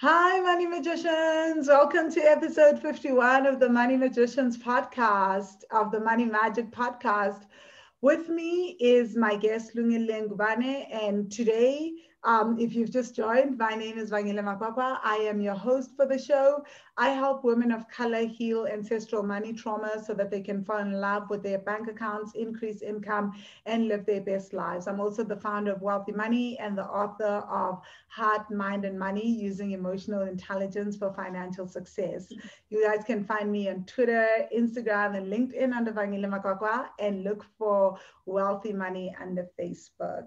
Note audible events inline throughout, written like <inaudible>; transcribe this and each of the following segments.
Hi, Money Magicians. Welcome to episode 51 of the Money Magicians podcast, of the Money Magic podcast. With me is my guest, Lungile Ngubane, and today um, if you've just joined, my name is Vangile Makwakwa. I am your host for the show. I help women of color heal ancestral money trauma so that they can fall in love with their bank accounts, increase income, and live their best lives. I'm also the founder of Wealthy Money and the author of Heart, Mind, and Money using emotional intelligence for financial success. You guys can find me on Twitter, Instagram, and LinkedIn under Vangile Makwakwa and look for Wealthy Money under Facebook.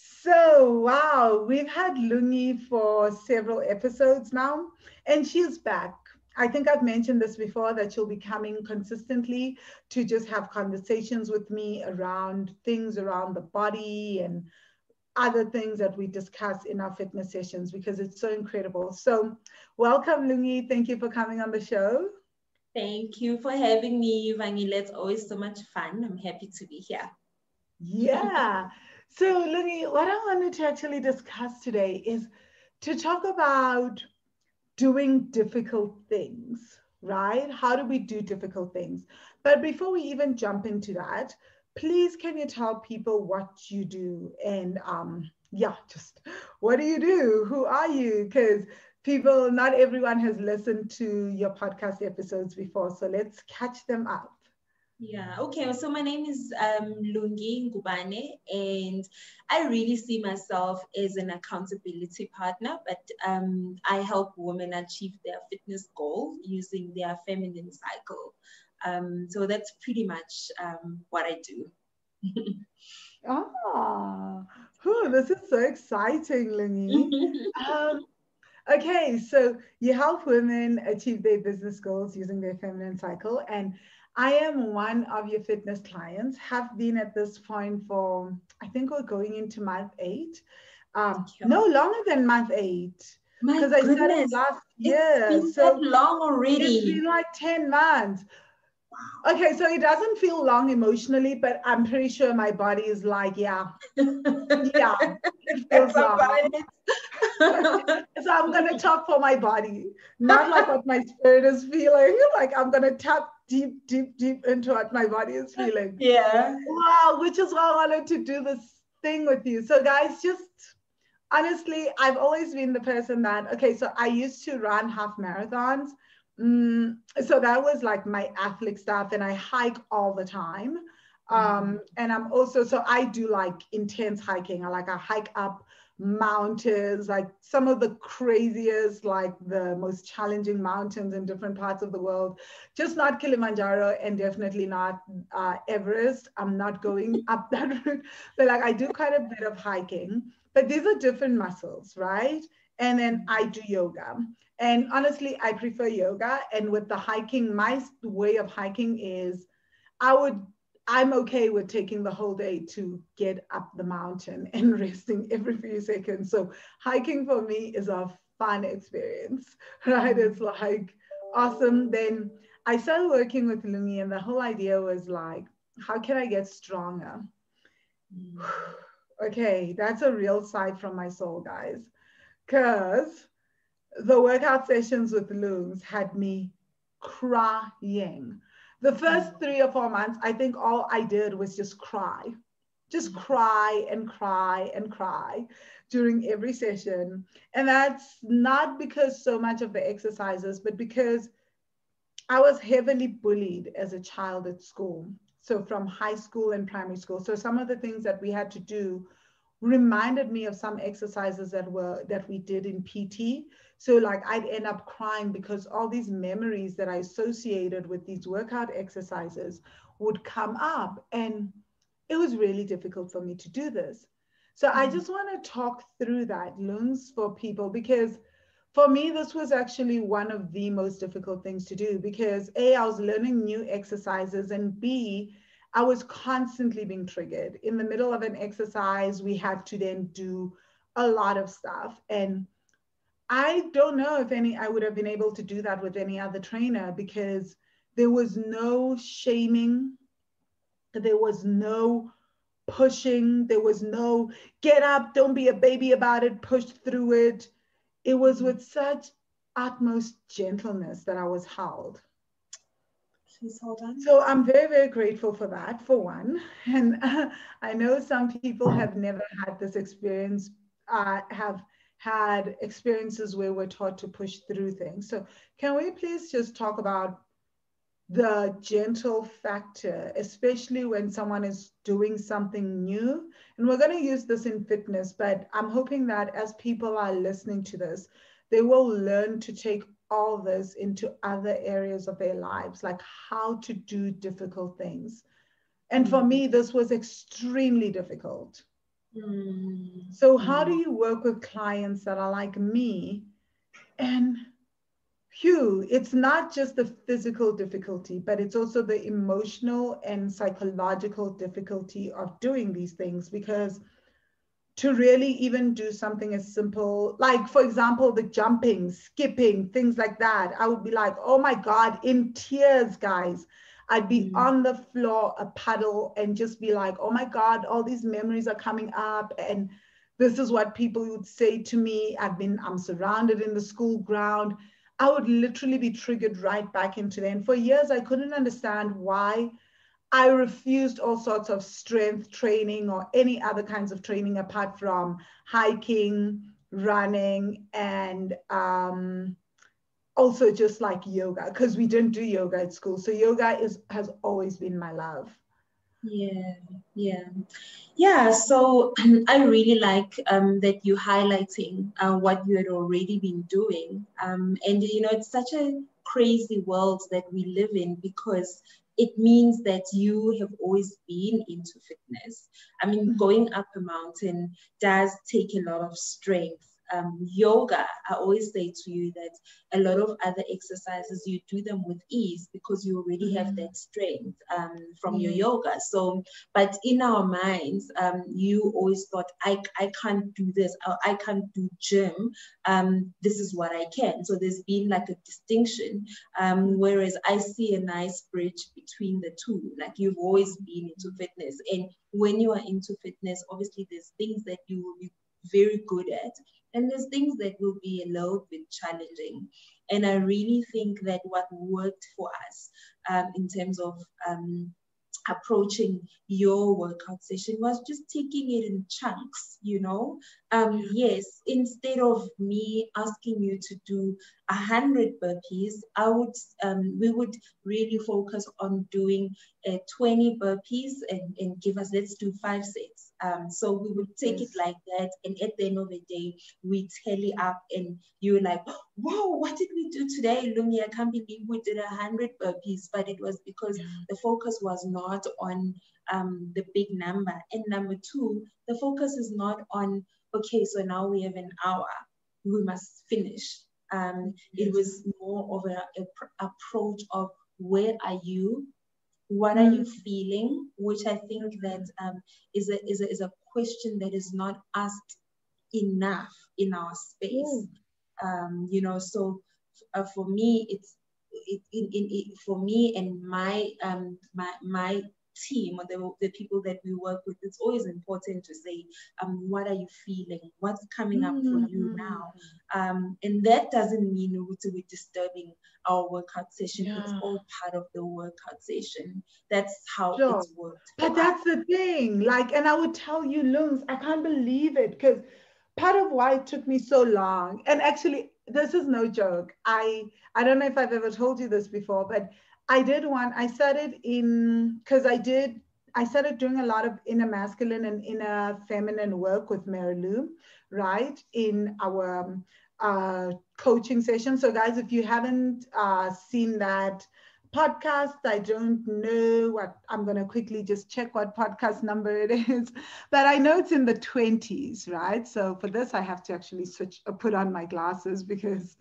So, wow, we've had Lungi for several episodes now, and she's back. I think I've mentioned this before that she'll be coming consistently to just have conversations with me around things around the body and other things that we discuss in our fitness sessions because it's so incredible. So, welcome, Lungi. Thank you for coming on the show. Thank you for having me, Vangile. It's always so much fun. I'm happy to be here. Yeah. So, Lily, what I wanted to actually discuss today is to talk about doing difficult things, right? How do we do difficult things? But before we even jump into that, please can you tell people what you do and um, yeah, just what do you do? Who are you? Because people, not everyone has listened to your podcast episodes before. So let's catch them up. Yeah, okay. So my name is um, Lungi Ngubane, and I really see myself as an accountability partner, but um, I help women achieve their fitness goal using their feminine cycle. Um, so that's pretty much um, what I do. <laughs> ah, oh, this is so exciting, Lungi. <laughs> um, okay, so you help women achieve their business goals using their feminine cycle, and I am one of your fitness clients, have been at this point for, I think we're going into month eight. Um, no longer than month eight. Because I started last year. It's been so long already. It's been like 10 months. Okay, so it doesn't feel long emotionally, but I'm pretty sure my body is like, yeah, <laughs> yeah, it feels long. So I'm gonna talk for my body, not like what my spirit is feeling. Like I'm gonna tap deep, deep, deep into what my body is feeling. Yeah. Wow, which is why I wanted to do this thing with you. So, guys, just honestly, I've always been the person that, okay, so I used to run half marathons. Mm, so that was like my athlete stuff, and I hike all the time. Um, mm-hmm. and I'm also, so I do like intense hiking. I like, I hike up mountains, like some of the craziest, like the most challenging mountains in different parts of the world. Just not Kilimanjaro and definitely not uh, Everest. I'm not going <laughs> up that route, but like I do quite a bit of hiking. But these are different muscles, right? And then I do yoga. And honestly, I prefer yoga. And with the hiking, my way of hiking is I would I'm okay with taking the whole day to get up the mountain <laughs> and resting every few seconds. So hiking for me is a fun experience, <laughs> right? It's like awesome. Then I started working with Lungi, and the whole idea was like, how can I get stronger? <sighs> Okay, that's a real side from my soul, guys. Because the workout sessions with Lungs had me crying the first three or four months, I think all I did was just cry, just mm. cry and cry and cry during every session. And that's not because so much of the exercises, but because I was heavily bullied as a child at school. So from high school and primary school. So some of the things that we had to do reminded me of some exercises that were that we did in PT. So like I'd end up crying because all these memories that I associated with these workout exercises would come up and it was really difficult for me to do this. So mm-hmm. I just want to talk through that lungs for people because for me this was actually one of the most difficult things to do because A I was learning new exercises and B I was constantly being triggered. In the middle of an exercise, we had to then do a lot of stuff. And I don't know if any, I would have been able to do that with any other trainer because there was no shaming, there was no pushing, there was no get up, don't be a baby about it, push through it. it was with such utmost gentleness that I was held. Please hold on. So I'm very, very grateful for that, for one. <laughs> And uh, I know some people have never had this experience, uh, have had experiences where we're taught to push through things. So can we please just talk about the gentle factor, especially when someone is doing something new. And we're going to use this in fitness, but I'm hoping that as people are listening to this, they will learn to take all this into other areas of their lives, like how to do difficult things. And for me, this was extremely difficult. Mm. So, how do you work with clients that are like me and Hugh, it's not just the physical difficulty, but it's also the emotional and psychological difficulty of doing these things because to really even do something as simple, like for example, the jumping, skipping, things like that, I would be like, oh my God, in tears, guys. I'd be mm. on the floor, a puddle, and just be like, oh my God, all these memories are coming up. And this is what people would say to me. I've been, I'm surrounded in the school ground I would literally be triggered right back into there. And for years, I couldn't understand why I refused all sorts of strength training or any other kinds of training apart from hiking, running, and um, also just like yoga, because we didn't do yoga at school. So yoga is has always been my love. Yeah, yeah, yeah. So <clears throat> I really like um, that you highlighting uh, what you had already been doing, um, and you know it's such a crazy world that we live in because it means that you have always been into fitness. I mean, mm-hmm. going up a mountain does take a lot of strength um, yoga, I always say to you that a lot of other exercises you do them with ease because you already have mm-hmm. that strength um, from your yoga. So, but in our minds, um, you always thought, I, I can't do this, I can't do gym. Um, this is what I can. So there's been like a distinction. Um, whereas I see a nice bridge between the two. Like you've always been into fitness. And when you are into fitness, obviously there's things that you will be very good at and there's things that will be a little bit challenging. And I really think that what worked for us um, in terms of um, approaching your workout session was just taking it in chunks, you know. Um, yes, instead of me asking you to do a hundred burpees, I would um, we would really focus on doing uh, 20 burpees and, and give us let's do five sets um, so we would take yes. it like that. And at the end of the day, we tally up and you're like, whoa, what did we do today, Lungi? I can't believe we did a hundred burpees, but it was because yeah. the focus was not on um, the big number. And number two, the focus is not on, okay, so now we have an hour, we must finish. Um, yes. It was more of an approach of where are you what mm. are you mm. feeling which i think that um, is a, is a is a question that is not asked enough in our space mm. um, you know so uh, for me it's it, in, it, for me and my um my my team or the, the people that we work with, it's always important to say, um, what are you feeling? What's coming up for you mm-hmm. now? Um, and that doesn't mean we're disturbing our workout session. Yeah. It's all part of the workout session. That's how sure. it's worked. But that's the thing. Like, and I would tell you, Lungs, I can't believe it because part of why it took me so long, and actually, this is no joke. I I don't know if I've ever told you this before, but I did one. I started in because I did. I started doing a lot of inner masculine and inner feminine work with Mary Lou, right? In our um, uh, coaching session. So, guys, if you haven't uh, seen that podcast. I don't know what I'm going to quickly just check what podcast number it is, but I know it's in the 20s, right? So for this, I have to actually switch or uh, put on my glasses because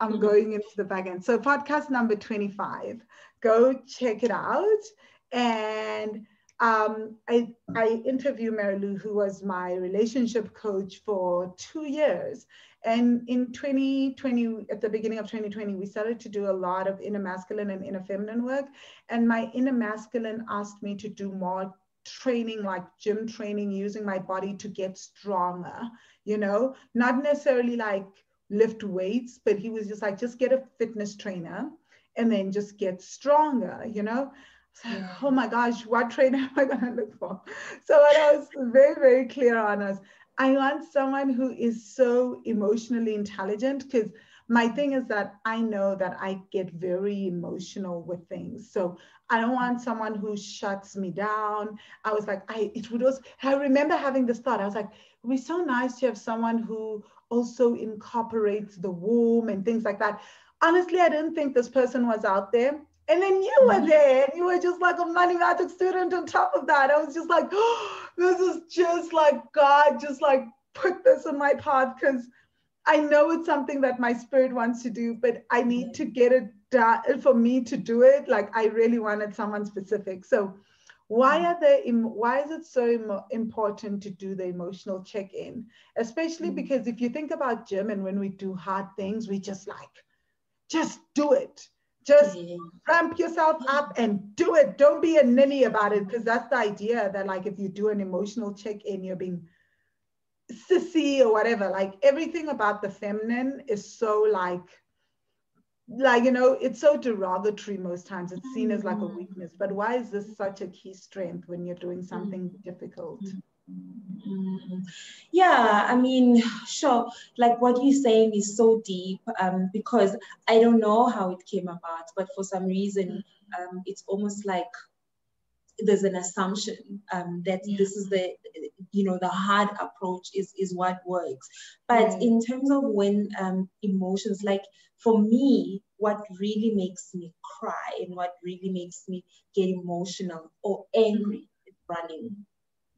I'm mm-hmm. going into the back end. So podcast number 25, go check it out. And um, I, I interviewed Mary Lou, who was my relationship coach for two years. And in 2020, at the beginning of 2020, we started to do a lot of inner masculine and inner feminine work. And my inner masculine asked me to do more training, like gym training, using my body to get stronger, you know, not necessarily like lift weights, but he was just like, just get a fitness trainer and then just get stronger, you know? Yeah. oh my gosh, what trainer am I going to look for? So what I was very, very clear on is I want someone who is so emotionally intelligent because my thing is that I know that I get very emotional with things. So I don't want someone who shuts me down. I was like, I it would also I remember having this thought. I was like, it would be so nice to have someone who also incorporates the womb and things like that. Honestly, I didn't think this person was out there. And then you were mm-hmm. there, and you were just like a mathematics student on top of that. I was just like, oh, <gasps> this is just like God just like put this in my path because I know it's something that my spirit wants to do, but I need to get it done for me to do it. Like I really wanted someone specific. So why mm. are they why is it so important to do the emotional check-in especially mm-hmm. because if you think about gym and when we do hard things we just like just do it just mm-hmm. ramp yourself up and do it don't be a ninny about it because that's the idea that like if you do an emotional check-in you're being sissy or whatever. Like everything about the feminine is so like, like you know, it's so derogatory most times. It's seen as like a mm-hmm. weakness. But why is this such a key strength when you're doing something mm-hmm. difficult? Mm-hmm. Yeah, I mean, sure. Like what you're saying is so deep um, because I don't know how it came about, but for some reason, um, it's almost like there's an assumption um, that yeah. this is the you know the hard approach is is what works but right. in terms of when um, emotions like for me what really makes me cry and what really makes me get emotional or angry mm-hmm. is running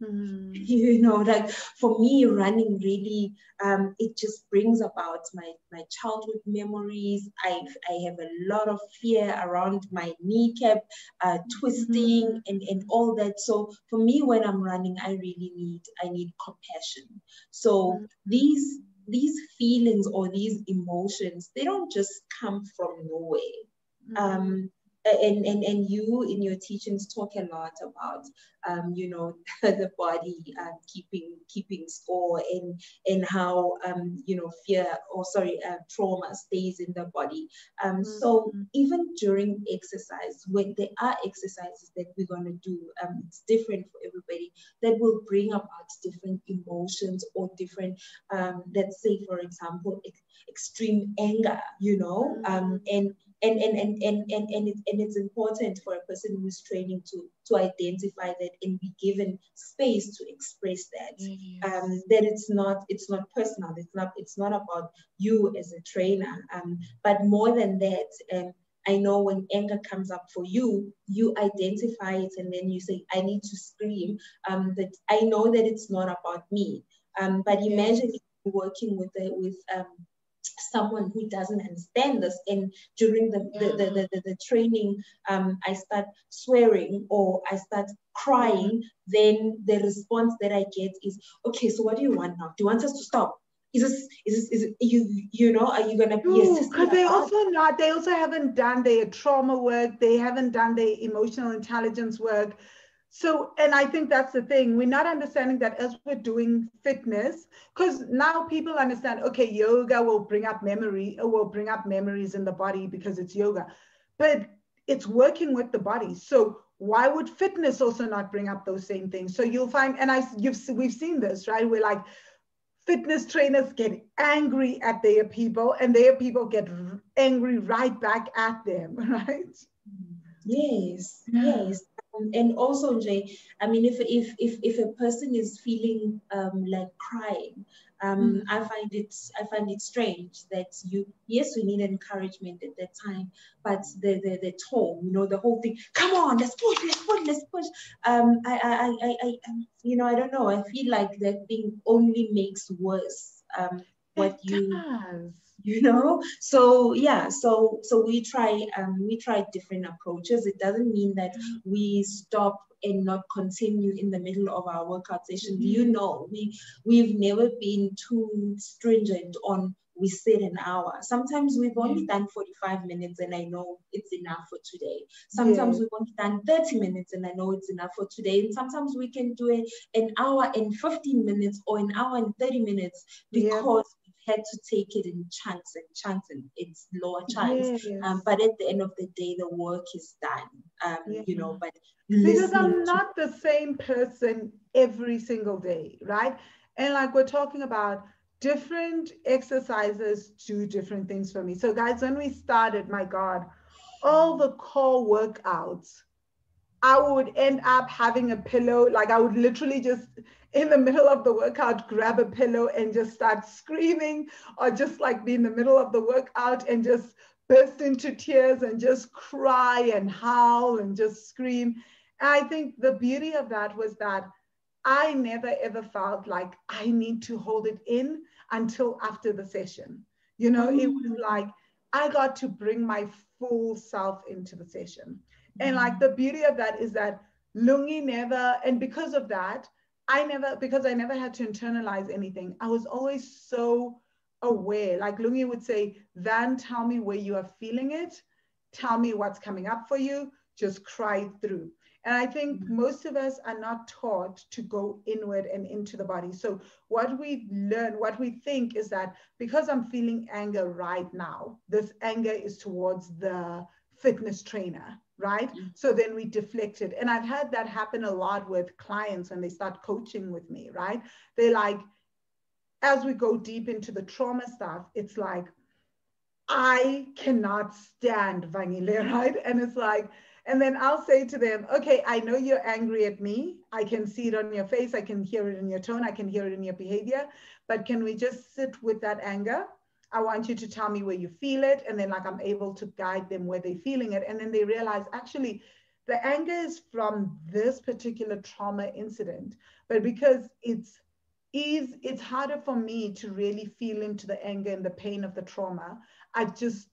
Mm. <laughs> You know, like for me, running really, um, it just brings about my my childhood memories. I I have a lot of fear around my kneecap uh, twisting mm. and and all that. So for me, when I'm running, I really need I need compassion. So mm. these these feelings or these emotions, they don't just come from nowhere. Um, and, and, and you in your teachings talk a lot about um, you know <laughs> the body um, keeping keeping score and and how um, you know fear or sorry uh, trauma stays in the body um, mm-hmm. so even during exercise when there are exercises that we're going to do um, it's different for everybody that will bring about different emotions or different um, let's say for example ex- extreme anger you know um, and and and and and and, and, it, and it's important for a person who's training to to identify that and be given space to express that yes. um, that it's not it's not personal it's not it's not about you as a trainer um, but more than that um, I know when anger comes up for you, you identify it and then you say, I need to scream. Um, that I know that it's not about me. Um, but imagine yes. working with a, with um, someone who doesn't understand this. And during the, yeah. the, the, the, the, training um, i start swearing or i start crying. Then the response that i get is okay so what do you want now? Do you want us to stop? Is this is this is it, you you know are you gonna be because they also not they also haven't done their trauma work. They haven't done their emotional intelligence work so, and I think that's the thing. We're not understanding that as we're doing fitness, because now people understand, okay, yoga will bring up memory, uh, will bring up memories in the body because it's yoga, but it's working with the body. So why would fitness also not bring up those same things? So you'll find, and I, you've, we've seen this, right? We're like, fitness trainers get angry at their people and their people get angry right back at them, <laughs> right? Yes, yes. And also, Jay, I mean, if if if if a person is feeling um, like crying, um, mm. I find it I find it strange that you yes we need encouragement at that time, but the the, the tone, you know, the whole thing. Come on, let's push, let's push, let's push. Um, I I I, I um, you know I don't know. I feel like that thing only makes worse. Um, what it you. Does you know so yeah so so we try um, we try different approaches it doesn't mean that we stop and not continue in the middle of our workout session mm-hmm. you know we we've never been too stringent on we sit an hour. Sometimes we've only done 45 minutes and I know it's enough for today. Sometimes yeah. we've only done 30 minutes and I know it's enough for today. And sometimes we can do it an hour and 15 minutes or an hour and 30 minutes because had to take it in chunks and chunks and it's lower chunks. Yes. Um, but at the end of the day, the work is done. Um, yeah. You know, but because I'm not the same person every single day, right? And like we're talking about different exercises do different things for me. So, guys, when we started, my God, all the core workouts, I would end up having a pillow. Like I would literally just in the middle of the workout grab a pillow and just start screaming, or just like be in the middle of the workout and just burst into tears and just cry and howl and just scream. And I think the beauty of that was that I never ever felt like I need to hold it in until after the session. You know, mm-hmm. it was mm. like I got to bring my full self into the session. Mm-hmm. And like the beauty of that is that Lungi never, and because of that, I never, because I never had to internalize anything, I was always so aware. Like Lungi would say, Van, tell me where you are feeling it. Tell me what's coming up for you. Just cry through. And I think mm-hmm. most of us are not taught to go inward and into the body. So, what we learn, what we think is that because I'm feeling anger right now, this anger is towards the fitness trainer, right? Mm-hmm. So then we deflect it. And I've had that happen a lot with clients when they start coaching with me, right? They're like, as we go deep into the trauma stuff, it's like, I cannot stand Vangile, <laughs> right? And it's like, and then I'll say to them, okay, I know you're angry at me. I can see it on your face. I can hear it in your tone. I can hear it in your behavior. But can we just sit with that anger? I want you to tell me where you feel it. And then, like, I'm able to guide them where they're feeling it. And then they realize actually, the anger is from this particular trauma incident. But because it's is it's harder for me to really feel into the anger and the pain of the trauma. I just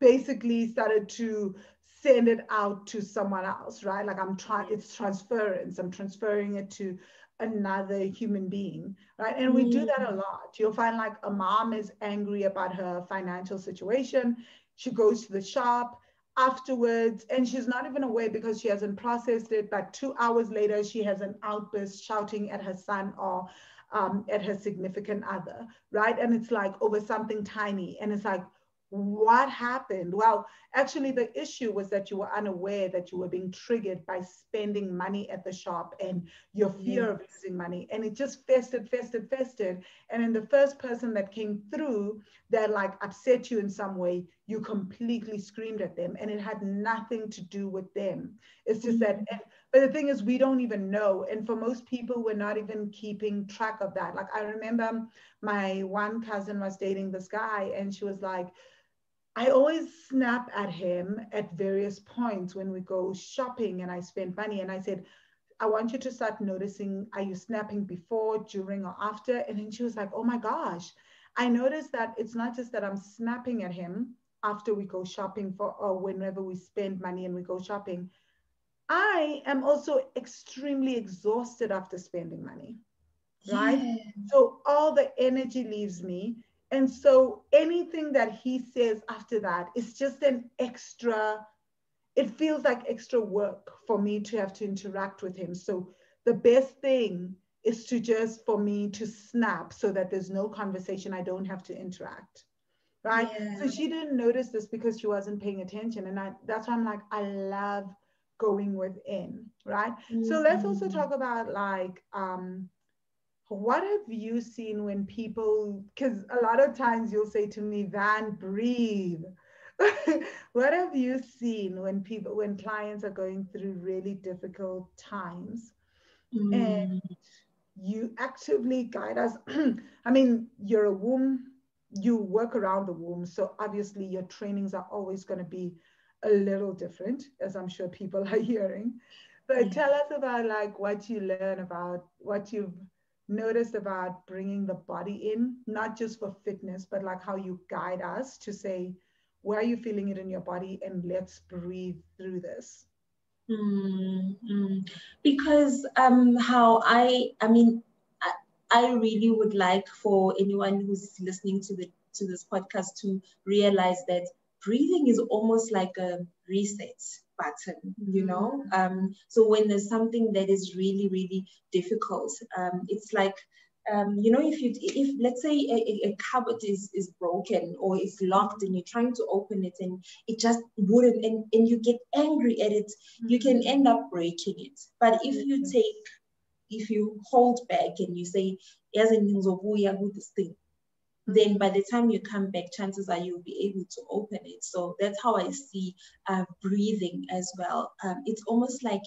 basically started to send it out to someone else, right? Like I'm trying, it's transference. I'm transferring it to another human being, right? And we do that a mm. lot. You'll find like a mom is angry about her financial situation. She goes to the shop afterwards and she's not even aware because she hasn't processed it. But two hours later, she has an outburst shouting at her son or um, at her significant other, right? And it's like over something tiny. And it's like, what happened? Well, actually, the issue was that you were unaware that you were being triggered by spending money at the shop and your fear yes. of losing money. And it just festered, festered, festered. And then the first person that came through that like upset you in some way, you completely screamed at them. And it had nothing to do with them. It's just mm-hmm. that, but the thing is, we don't even know. And for most people, we're not even keeping track of that. Like I remember my one cousin was dating this guy, and she was like, I always snap at him at various points when we go shopping and I spend money. And I said, I want you to start noticing are you snapping before, during, or after? And then she was like, oh my gosh. I noticed that it's not just that I'm snapping at him after we go shopping for or whenever we spend money and we go shopping. I am also extremely exhausted after spending money. Right? Yeah. So all the energy leaves me and so anything that he says after that is just an extra, it feels like extra work for me to have to interact with him. So the best thing is to just for me to snap so that there's no conversation, I don't have to interact. Right. Yeah. So she didn't notice this because she wasn't paying attention. And I, that's why I'm like, I love going within. Right. Mm-hmm. So let's also mm-hmm. talk about like, um, what have you seen when people because a lot of times you'll say to me van breathe. <laughs> What have you seen when people when clients are going through really difficult times mm. and you actively guide us? <clears throat> I mean you're a womb you work around the womb so obviously your trainings are always going to be a little different as i'm sure people <laughs> are hearing. But tell us about like what you learn about what you've noticed about bringing the body in, not just for fitness, but like how you guide us to say, where are you feeling it in your body? And let's breathe through this. Mm-hmm. Because um, how I, I mean, I, I really would like for anyone who's listening to the to this podcast to realize that breathing is almost like a reset button, you know? Mm-hmm. Um, so when there's something that is really, really difficult, um, it's like um, you know, if you if let's say a, a, cupboard is is broken or is locked and you're trying to open it and it just wouldn't and, and you get angry at it, you can mm-hmm. end up breaking it. But if you mm-hmm. take if you hold back and you say, as a means of, oh, yeah, this thing, then by the time you come back, chances are you'll be able to open it. So that's how I see uh, breathing as well. Um, it's almost like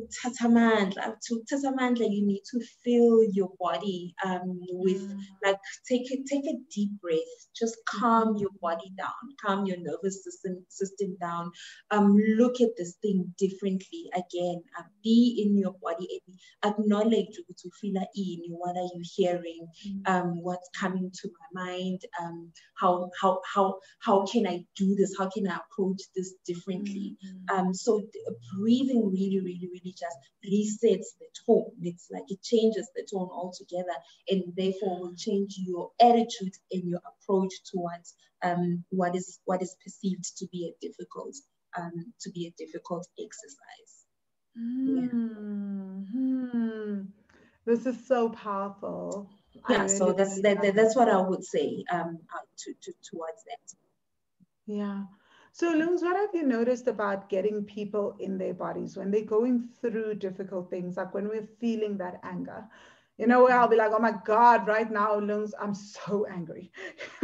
to ukuthatha amandla you need to fill your body um, with mm. like take a take a deep breath. Just calm mm-hmm. your body down. Calm your nervous system system down. Um, look at this thing differently again. Uh, be in your body and acknowledge to feel in what are you hearing? Mm. um, what's coming to my mind? Um, how how how how can I do this? How can I approach this differently? Mm-hmm. um, so breathing really really really just resets the tone. It's like it changes the tone altogether and therefore will change your attitude and your approach towards um, what is what is perceived to be a difficult um, to be a difficult exercise. Mm-hmm. This is so powerful. Yeah, really so that's that, that's what I would say um, uh, to, to towards that. Yeah. So, Lungs, what have you noticed about getting people in their bodies when they're going through difficult things, like when we're feeling that anger? You know, where I'll be like, oh my God, right now, Lungs, I'm so angry. <laughs>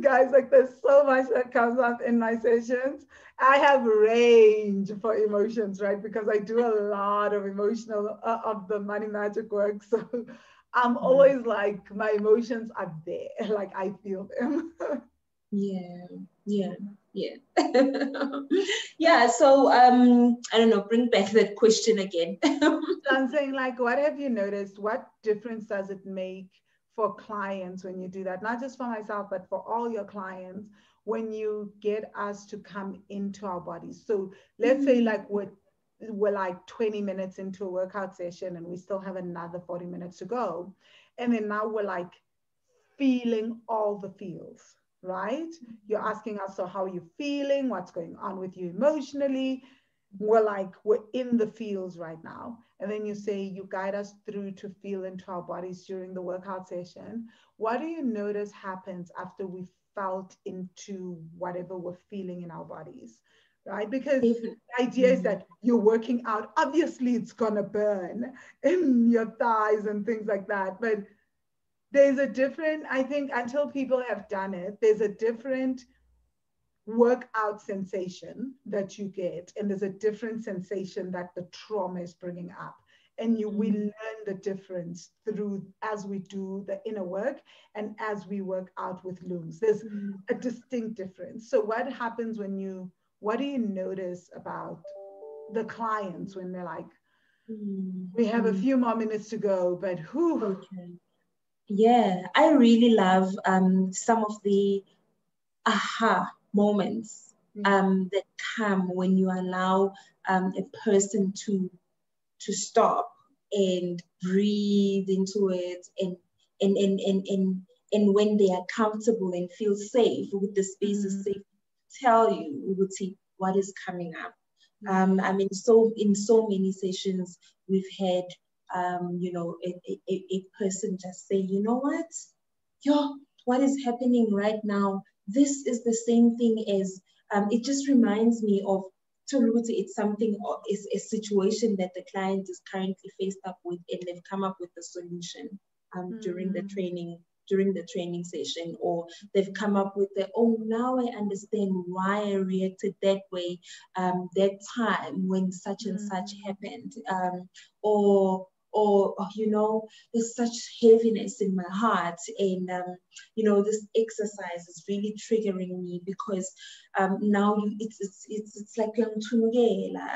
Guys, like there's so much that comes up in my sessions. I have range for emotions, right? Because I do a lot of emotional, uh, of the money magic work. So I'm always like, my emotions are there, <laughs> like I feel them. <laughs> yeah, yeah yeah. <laughs> Yeah so um i don't know bring back that question again. <laughs> I'm saying like what have you noticed? What difference does it make for clients when you do that? Not just for myself but for all your clients when you get us to come into our bodies. So let's mm-hmm. say like we're we're like 20 minutes into a workout session and we still have another 40 minutes to go. And then now we're like feeling all the feels right? You're asking us, so how are you feeling? What's going on with you emotionally? We're like, we're in the fields right now. And then you say, you guide us through to feel into our bodies during the workout session. What do you notice happens after we've felt into whatever we're feeling in our bodies? Right? Because the idea is mm-hmm. that you're working out, obviously, it's gonna burn in your thighs and things like that. But there's a different, I think, until people have done it, there's a different workout sensation that you get, and there's a different sensation that the trauma is bringing up. And you will mm-hmm. learn the difference through as we do the inner work and as we work out with looms. There's mm-hmm. a distinct difference. So, what happens when you, what do you notice about the clients when they're like, mm-hmm. we have a few more minutes to go, but who? Okay yeah, I really love um, some of the aha moments mm. um, that come when you allow um, a person to to stop and breathe into it and and and and and, and when they are comfortable and feel safe with the space is mm. safe tell you we would see what is coming up mm. um, i mean so in so many sessions we've had um, you know, a, a, a person just say, you know what, yo, what is happening right now? This is the same thing as, um, it just reminds me of Tuluti, it's something, it's a situation that the client is currently faced up with and they've come up with a solution um, mm. during the mm. training during the training session or they've come up with the oh now i understand why i reacted that way um, that time when such and mm. such happened um, or or, you know there's such heaviness in my heart and um, you know this exercise is really triggering me because um, now it's, it's, it's, it's like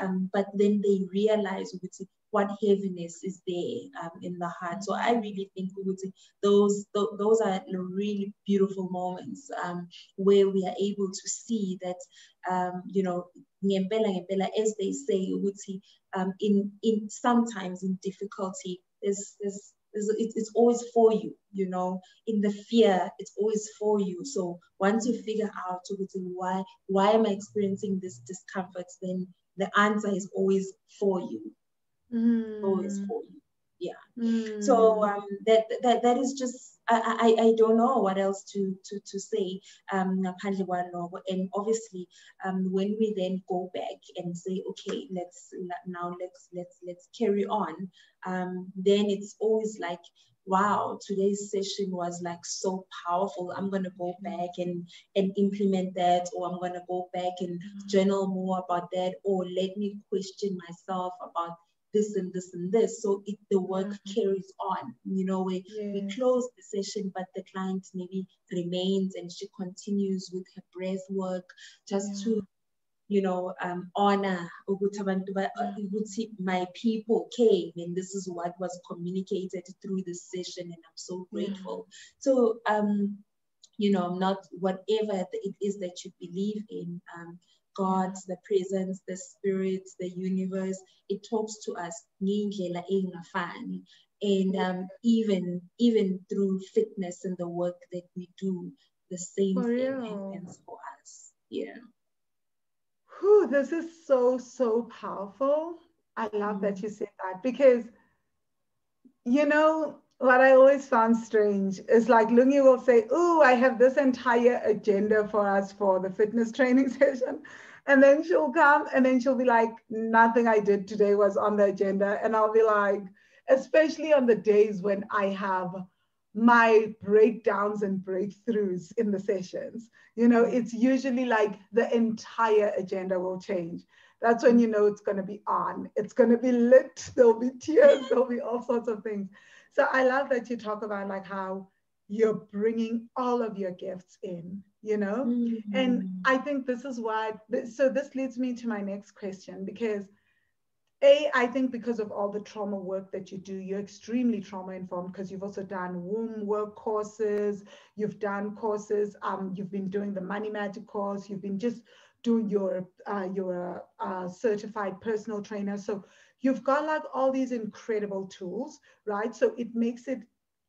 um, but then they realize what heaviness is there um, in the heart. So I really think those those are really beautiful moments um, where we are able to see that um, you know as they say um, in in sometimes in difficulty there's there's it's always for you, you know. In the fear, it's always for you. So once you figure out why why am I experiencing this discomfort, then the answer is always for you. Mm. Always for you. yeah mm. so um, that, that that is just I, I, I don't know what else to to, to say um and obviously um, when we then go back and say okay let's now let's let's let's carry on um, then it's always like wow today's session was like so powerful i'm going to go back and and implement that or i'm going to go back and mm. journal more about that or let me question myself about this and this and this. So it, the work mm-hmm. carries on. You know, we, yeah. we close the session, but the client maybe remains and she continues with her breath work just yeah. to you know, um, honor my people came and this is what was communicated through this session and I'm so grateful. Yeah. So, um, you know, not whatever it is that you believe in, um, God, the presence, the spirit, the universe, it talks to us and um, even even through fitness and the work that we do, the same for thing real. happens for us. Yeah. Whew, this is so so powerful. I love mm-hmm. that you said that because you know what I always found strange is like Lungi will say, Oh, I have this entire agenda for us for the fitness training <laughs> session. And then she'll come and then she'll be like, Nothing I did today was on the agenda. And I'll be like, especially on the days when I have my breakdowns and breakthroughs in the sessions. You know, it's usually like the entire agenda will change. That's when you know it's going to be on. It's going to be lit. There'll be tears. There'll be all sorts of things. So I love that you talk about like how you're bringing all of your gifts in, you know? Mm-hmm. And I think this is what, so this leads me to my next question because a, I think because of all the trauma work that you do, you're extremely trauma informed because you've also done womb work courses, you've done courses, um, you've been doing the money magic course, you've been just doing your uh, your uh, certified personal trainer. So you've got like all these incredible tools, right? So it makes it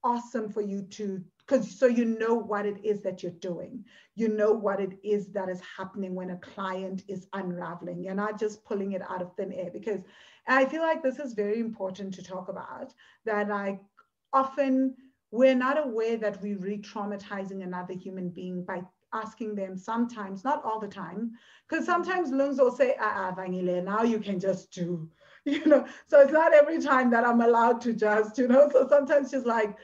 awesome for you to because so you know what it is that you're doing you know what it is that is happening when a client is unraveling you're not just pulling it out of thin air because i feel like this is very important to talk about that like often we're not aware that we're re-traumatizing another human being by asking them sometimes not all the time because sometimes lungs will say ah, ah now you can just do <laughs> you know so it's not every time that i'm allowed to just you know so sometimes she's like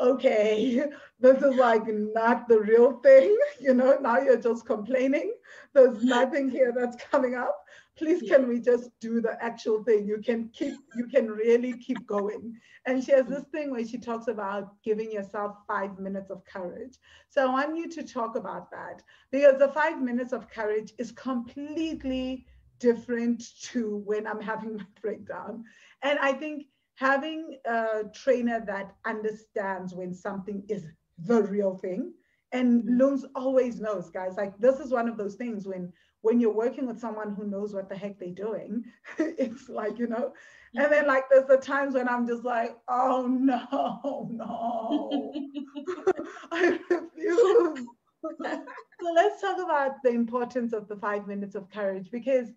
okay <laughs> this is like not the real thing <laughs> you know now you're just complaining. There's nothing here that's coming up. Please can we just do the actual thing? You can keep you can really keep going. And she has this thing where she talks about giving yourself five minutes of courage. So i want you to talk about that because the five minutes of courage is completely different to when I'm having my breakdown. And I think having a trainer that understands when something is the real thing, and mm-hmm. Always knows, guys, like this is one of those things when when you're working with someone who knows what the heck they're doing, <laughs> it's like, you know, and then like there's the times when I'm just like, oh no, no, <laughs> I refuse. <laughs> so let's talk about the importance of the five minutes of courage because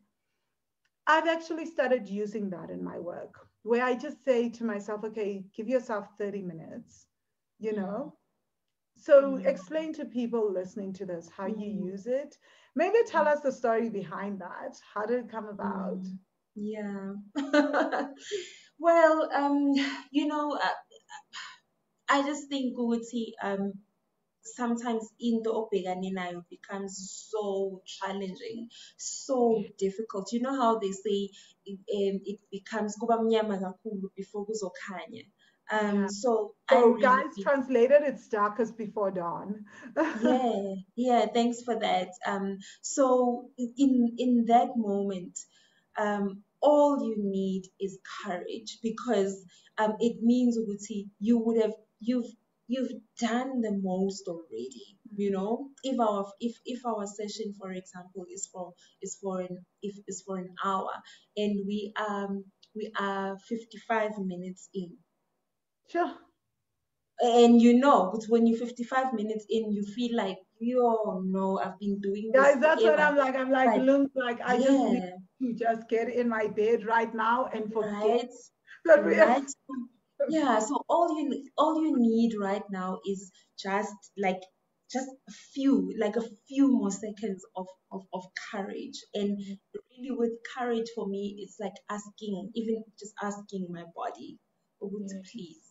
I've actually started using that in my work where I just say to myself, okay, give yourself 30 minutes, you know? So mm. explain to people listening to this how mm. you use it. Maybe tell us the story behind that. How did it come about? Yeah. <laughs> well, um, you know, uh, I just think Guti, um, sometimes into obhekane nayo becomes so challenging so difficult. You know how they say it, um, it becomes kuba mnyama kakhulu before kuzokhanya. Um yeah. so so really guys translated it's darkest before dawn. <laughs> Yeah yeah thanks for that. Um so in in that moment um all you need is courage because um it means you would have you've you've done the most already you know if our if if our session for example is for is for an if is for an hour and we um we are 55 minutes in sure and you know but when you're 55 minutes in you feel like yo no i've been doing this guys that's forever. what i'm like i'm like look like i yeah. just need to just get in my bed right now and forget right. that we right. <laughs> yeah so all you all you need right now is just like just a few like a few more seconds of of, of courage and really with courage for me it's like asking even just asking my body oh, would yeah. please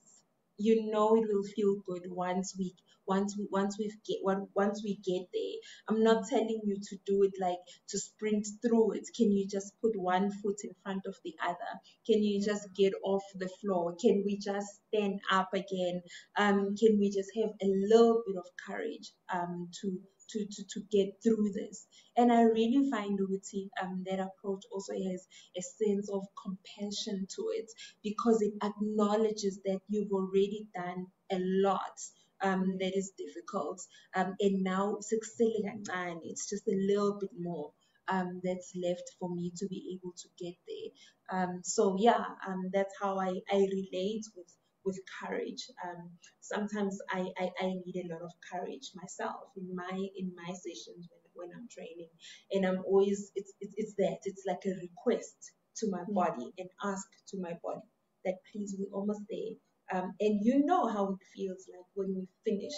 you know it will feel good once we once we once we get once we get there i'm not telling you to do it like to sprint through it. Can you just put one foot in front of the other? Can you just get off the floor? Can we just stand up again? Um can we just have a little bit of courage um to to, to, to get through this. And I really find Uti, um, that approach also has a sense of compassion to it because it acknowledges that you've already done a lot um, that is difficult. Um, and now it's just a little bit more um, that's left for me to be able to get there. Um, so yeah, um, that's how I, I relate with with courage. Um, sometimes I, I, I need a lot of courage myself in my in my sessions when, when I'm training, and I'm always it's it's, it's that it's like a request to my mm. body and ask to my body that please we're almost there. Um, and you know how it feels like when we finish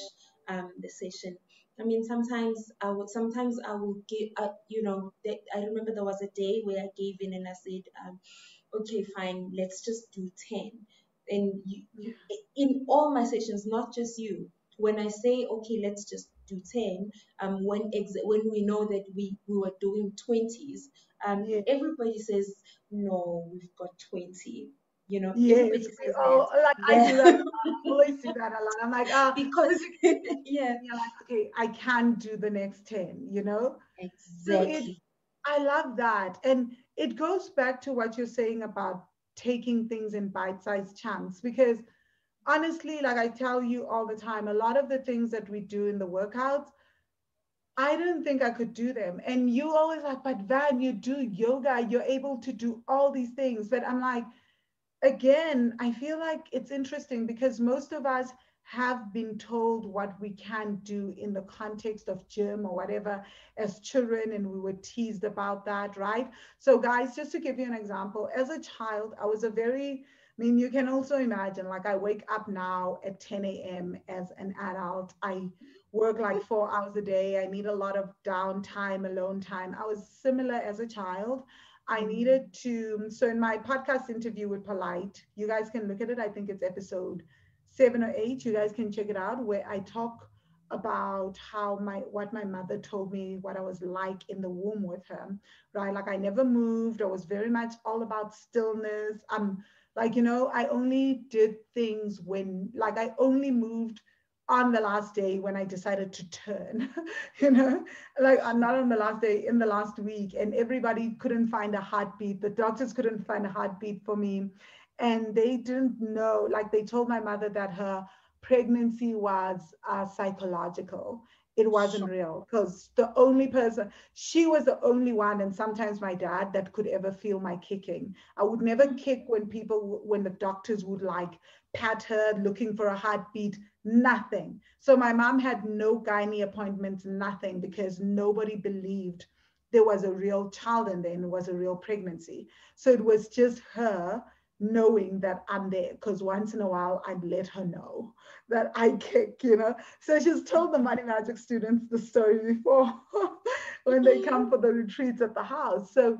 um, the session. I mean, sometimes I would, sometimes I will give, uh, you know, that I remember there was a day where I gave in and I said, um, okay, fine, let's just do 10 and you, in all my sessions, not just you. When I say okay, let's just do ten, um, when ex- when we know that we we were doing twenties, um, yeah. everybody says no, we've got twenty. You know, yes. oh, like yeah. I do that. I always do that a lot. I'm like, ah, <laughs> because <laughs> <laughs> yeah, you're like, okay, I can do the next ten. You know, exactly. So it, I love that, and it goes back to what you're saying about taking things in bite-sized chunks because honestly like i tell you all the time a lot of the things that we do in the workouts i don't think i could do them and you always like but van you do yoga you're able to do all these things but i'm like again i feel like it's interesting because most of us have been told what we can do in the context of gym or whatever as children, and we were teased about that, right? So, guys, just to give you an example, as a child, I was a very I mean, you can also imagine, like, I wake up now at 10 a.m. as an adult. I work like four hours a day. I need a lot of downtime, alone time. I was similar as a child. I needed to, so in my podcast interview with Polite, you guys can look at it. I think it's episode seven or eight. You guys can check it out where I talk about how my what my mother told me what I was like in the womb with her, right? Like I never moved. I was very much all about stillness. I'm like, you know, I only did things when like I only moved on the last day when I decided to turn, <laughs> you know, like not on the last day, in the last week, and everybody couldn't find a heartbeat. The doctors couldn't find a heartbeat for me. And they didn't know like they told my mother that her pregnancy was uh, psychological it wasn't real because the only person she was the only one and sometimes my dad that could ever feel my kicking. I would never mm. kick when people when the doctors would like pat her looking for a heartbeat nothing. So my mom had no gynae appointments nothing because nobody believed there was a real child in there and it was a real pregnancy. So it was just her knowing that I'm there because once in a while I'd let her know that I kick, you know. So she's told the Money Magic students the story before <laughs> when they come for the retreats at the house. So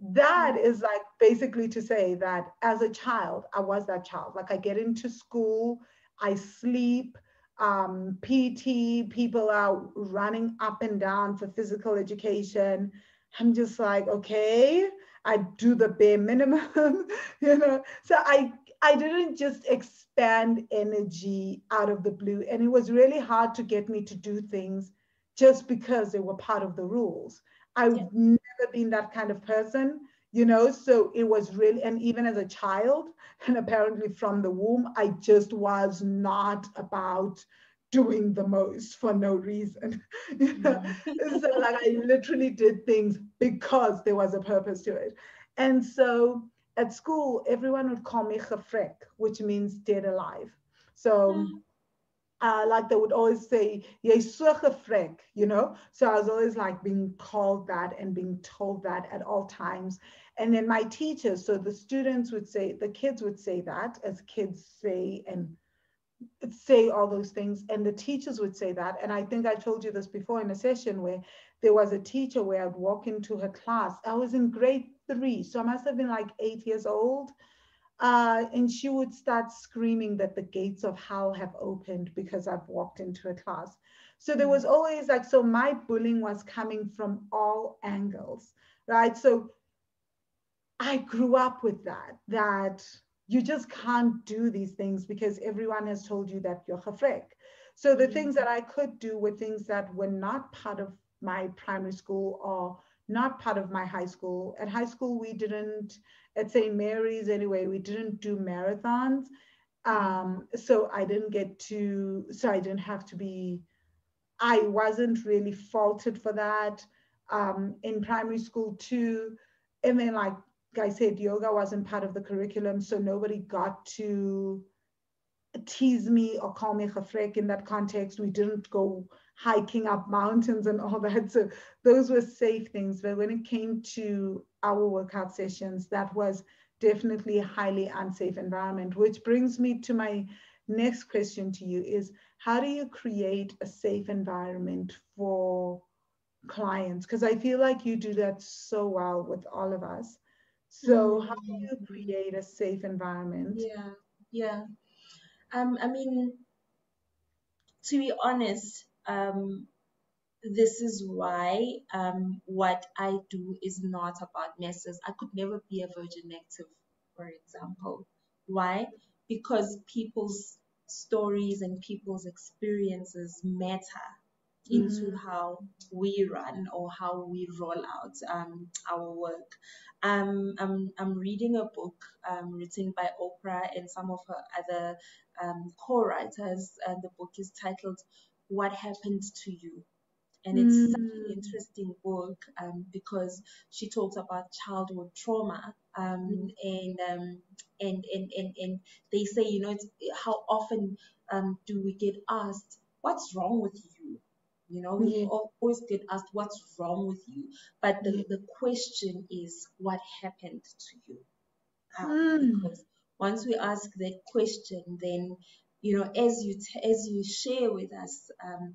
that is like basically to say that as a child, I was that child. Like I get into school, I sleep, um, PT, people are running up and down for physical education. I'm just like, okay, I do the bare minimum, <laughs> you know. So I I didn't just expand energy out of the blue. And it was really hard to get me to do things just because they were part of the rules. I've yeah. never been that kind of person, you know. So it was really, and even as a child, <laughs> and apparently from the womb, I just was not about doing the most for no reason. <laughs> so like I literally did things because there was a purpose to it. And so at school, everyone would call me Gefrek, which means dead alive. So mm. uh, like they would always say, Frank, you know? So I was always like being called that and being told that at all times. And then my teachers, so the students would say, the kids would say that as kids say and say all those things. And the teachers would say that. And I think I told you this before in a session where there was a teacher where I'd walk into her class. I was in grade three, so I must have been like eight years old uh, and she would start screaming that the gates of hell have opened because I've walked into a class. So there was always like, so my bullying was coming from all angles, right? So I grew up with that, that you just can't do these things because everyone has told you that you're chafrek. So the mm-hmm. things that I could do were things that were not part of my primary school or not part of my high school. At high school, we didn't, at St. Mary's anyway, we didn't do marathons. Um, so I didn't get to, so I didn't have to be, I wasn't really faulted for that. Um, in primary school too. And then like I said, yoga wasn't part of the curriculum. So nobody got to tease me or call me chafrek in that context. We didn't go hiking up mountains and all that. So those were safe things. But when it came to our workout sessions, that was definitely a highly unsafe environment, which brings me to my next question to you is how do you create a safe environment for clients? Because I feel like you do that so well with all of us. So how do you create a safe environment? Yeah, yeah. Um, I mean, to be honest, um, this is why um, what I do is not about messes. I could never be a virgin active, for example. Why? Because people's stories and people's experiences matter into mm. how we run or how we roll out um, our work. Um, I'm, I'm reading a book um, written by Oprah and some of her other um, co-writers, and the book is titled what happened to you and it's mm. such an mm. interesting book um, because she talks about childhood trauma um, mm. and, um, and, and and and they say you know how often um, do we get asked what's wrong with you you know we always get asked what's wrong with you but the, the question is what happened to you um, mm. because once we ask that question then you know, as you t- as you share with us um,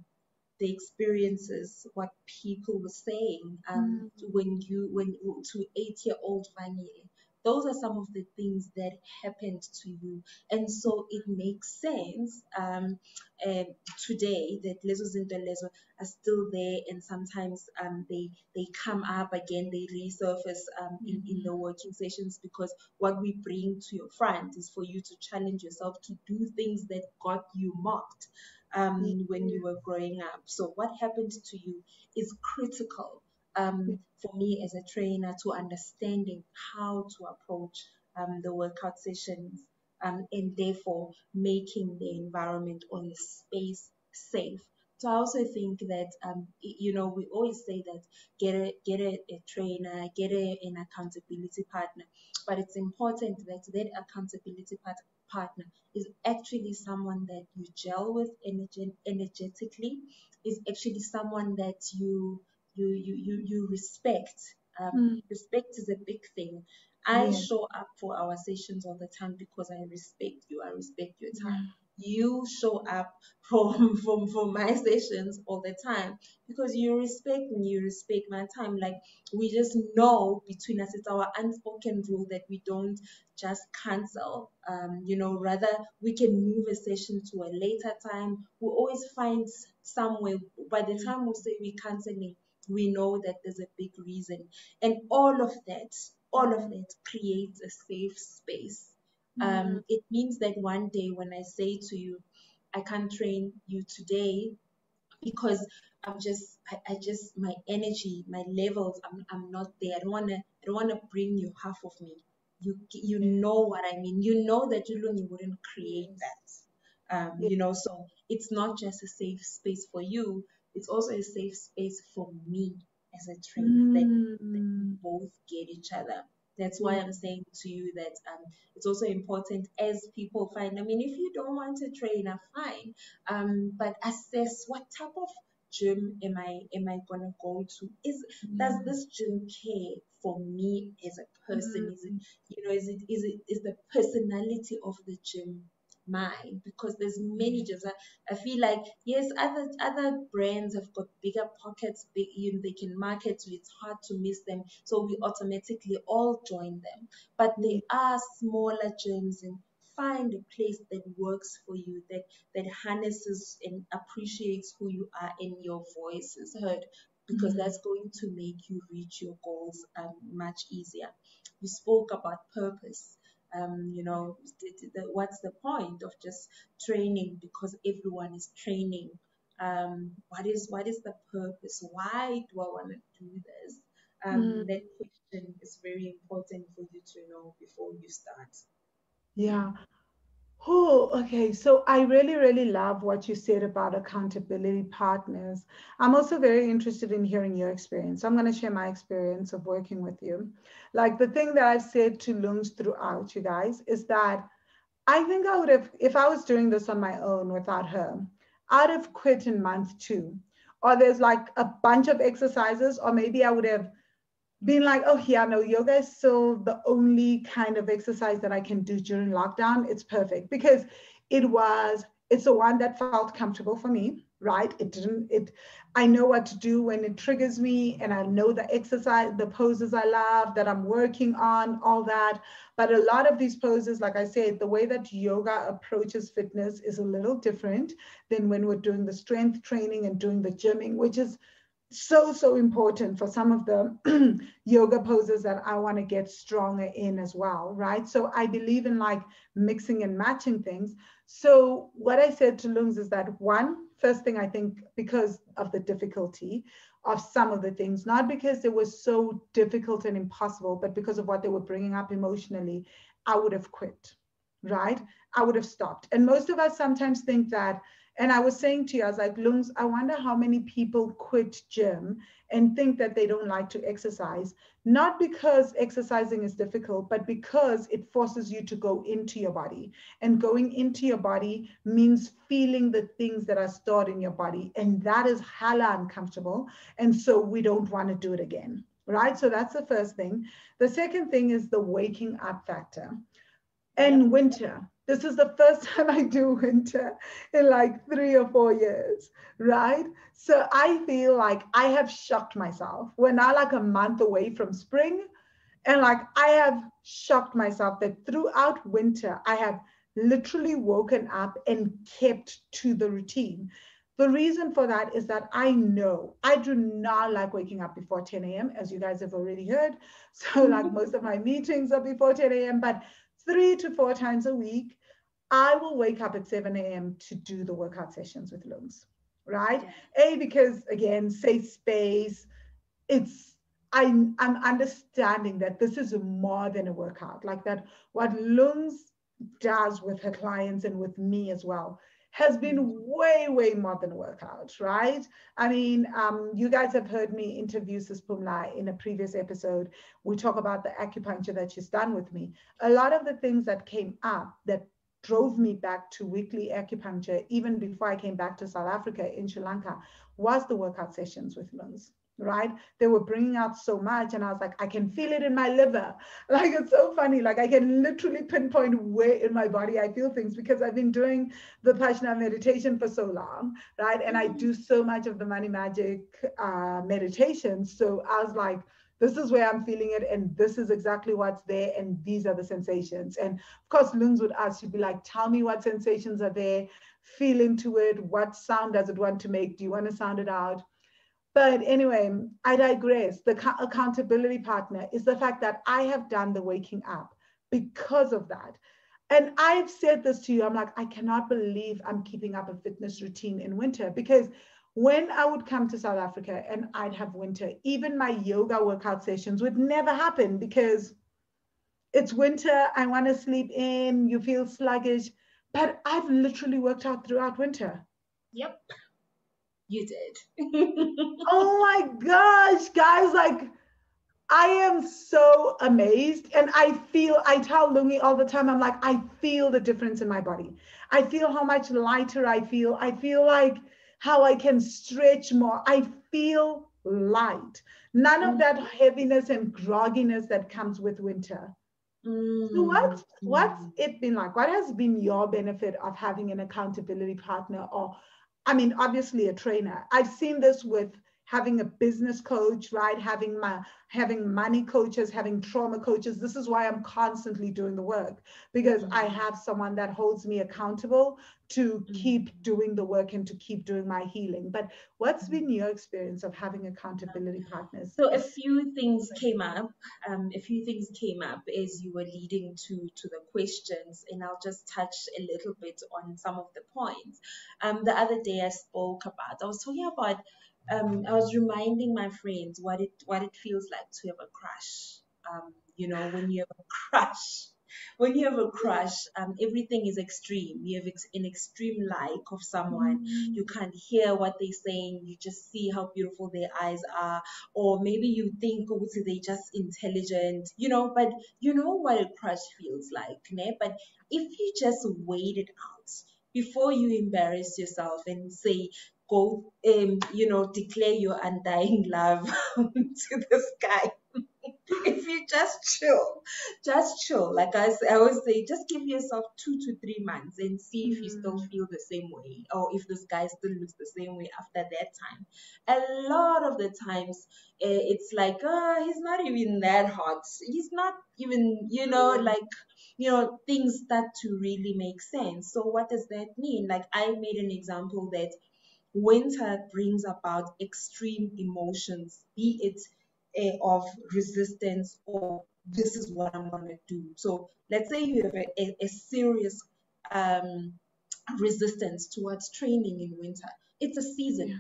the experiences, what people were saying um, mm. when you when to eight year old Vanyele, those are some of the things that happened to you. And so it makes sense um, uh, today that lezo zinto lezo are still there and sometimes um, they they come up again, they resurface um, in, in the working sessions because what we bring to your front is for you to challenge yourself to do things that got you mocked um, when you were growing up. So what happened to you is critical um, for me as a trainer to understanding how to approach um, the workout sessions um, and therefore making the environment or the space safe. So I also think that um, you know we always say that get a get a, a trainer, get a, an accountability partner, but it's important that that accountability part, partner is actually someone that you gel with energe- energetically, is actually someone that you you you you, you respect. Um, mm. Respect is a big thing. I yeah. show up for our sessions all the time because I respect you. I respect your time. Mm. You show up for, for, for my sessions all the time because you respect me, you respect my time. Like we just know between us, it's our unspoken rule that we don't just cancel. Um, you know, rather we can move a session to a later time. We always find somewhere. By the time we say we're canceling, we know that there's a big reason. And all of that, all of that creates a safe space. Mm-hmm. Um, it means that one day when I say to you, I can't train you today because I'm just, I, I just, my energy, my levels, I'm, I'm not there. I don't wanna, I don't wanna bring you half of me. You, you know what I mean. You know that you wouldn't create that. Um, you know, so it's not just a safe space for you, it's also a safe space for me as a trainer mm. that, that both get each other. That's why I'm saying to you that um, it's also important as people find. I mean, if you don't want to train, uh, fine, um, but assess what type of gym am I am I gonna go to? Is mm. does this gym care for me as a person? Mm. Is it you know is it is it is the personality of the gym mine because there's many gyms. I, I feel like yes, other other brands have got bigger pockets, big you know, they can market to. It's hard to miss them, so we automatically all join them. But there are smaller gyms and find a place that works for you that that harnesses and appreciates who you are and your voice is heard because mm-hmm. that's going to make you reach your goals um, much easier you spoke about purpose um, you know, the, the, what's the point of just training because everyone is training? Um, what is what is the purpose? Why do I want to do this? Um, mm. That question is very important for you to know before you start. Yeah, Oh, okay. So I really, really love what you said about accountability partners. I'm also very interested in hearing your experience. I'm going to share my experience of working with you. Like the thing that I've said to Lungs throughout, you guys, is that I think I would have, if I was doing this on my own without her, I'd have quit in month two. Or there's like a bunch of exercises, or maybe I would have being like, oh yeah, no, yoga is still the only kind of exercise that I can do during lockdown. It's perfect because it was, it's the one that felt comfortable for me, right? It didn't, it, I know what to do when it triggers me and I know the exercise, the poses I love that I'm working on, all that. But a lot of these poses, like I said, the way that yoga approaches fitness is a little different than when we're doing the strength training and doing the gymming, which is so so important for some of the <clears throat> yoga poses that i want to get stronger in as well right? So i believe in like mixing and matching things. So what i said to lungs is that one first thing i think because of the difficulty of some of the things not because they were so difficult and impossible but because of what they were bringing up emotionally i would have quit right? I would have stopped. And most of us sometimes think that and I was saying to you, I was like, Lungs, I wonder how many people quit gym and think that they don't like to exercise, not because exercising is difficult, but because it forces you to go into your body. And going into your body means feeling the things that are stored in your body. And that is hella uncomfortable. And so we don't want to do it again. Right. So that's the first thing. The second thing is the waking up factor. And winter, this is the first <laughs> time I do winter in like three or four years, right? So I feel like I have shocked myself. We're now like a month away from spring. And like I have shocked myself that throughout winter, I have literally woken up and kept to the routine. The reason for that is that I know I do not like waking up before 10 a.m., as you guys have already heard. So, like <laughs> most of my meetings are before 10 a.m., but three to four times a week, I will wake up at 7 a.m. to do the workout sessions with Lungs, right? Yeah. A, because again, safe space, it's, I'm, I'm understanding that this is more than a workout, like that what Lungs does with her clients and with me as well has been way, way more than a workout, right? I mean, um, you guys have heard me interview Sis Pumla in a previous episode. We talk about the acupuncture that she's done with me. A lot of the things that came up that drove me back to weekly acupuncture, even before I came back to South Africa in Sri Lanka, was the workout sessions with Lungs right? They were bringing out so much, and I was like, I can feel it in my liver. <laughs> Like, it's so funny. Like, I can literally pinpoint where in my body I feel things because I've been doing the Prajna meditation for so long, right? And I do so much of the money magic uh, meditation. So I was like, this is where I'm feeling it, and this is exactly what's there, and these are the sensations. And of course, Lungs would ask, she'd be like, Tell me what sensations are there, feel into it. What sound does it want to make? Do you want to sound it out? But anyway, I digress. The accountability partner is the fact that I have done the waking up because of that. And I've said this to you, I'm like, I cannot believe I'm keeping up a fitness routine in winter because when I would come to South Africa and I'd have winter, even my yoga workout sessions would never happen because it's winter. I want to sleep in, you feel sluggish. But I've literally worked out throughout winter. Yep you did. oh my gosh, guys, like I am so amazed. And I feel, I tell Lungi all the time, I'm like, I feel the difference in my body. I feel how much lighter I feel. I feel like how I can stretch more. I feel light. None mm-hmm. of that heaviness and grogginess that comes with winter. Mm-hmm. So what what's it been like? What has been your benefit of having an accountability partner or I mean obviously a trainer. I've seen this with having a business coach, right? Having my having money coaches, having trauma coaches. This is why I'm constantly doing the work because mm-hmm. I have someone that holds me accountable to mm-hmm. keep doing the work and to keep doing my healing. But what's been your experience of having accountability partners? So a few things came up. Um, a few things came up as you were leading to to the questions, and I'll just touch a little bit on some of the points. Um, the other day I spoke about. I was talking about um, I was reminding my friends what it what it feels like to have a crush. Um, you know, when you have a crush, <laughs> when you have a crush, um, everything is extreme. You have ex- an extreme like of someone. Mm. You can't hear what they're saying. You just see how beautiful their eyes are, or maybe you think, oh, they're just intelligent, you know. But you know what a crush feels like, ne? But if you just wait it out before you embarrass yourself and say go, um, you know, declare your undying love <laughs> to this <laughs> guy. if you just chill, just chill. Like I, I always say, just give yourself two to three months and see if you still mm. feel the same way or if this guy still looks the same way after that time. A lot of the times, uh, it's like, oh, he's not even that hot. He's not even, you know, mm. like, you know, things start to really make sense. So, what does that mean? Like, I made an example that winter brings about extreme emotions, be it uh, of resistance or this is what I'm going to do. So let's say you have a, a, a serious um, resistance towards training in winter. It's a season. Yeah.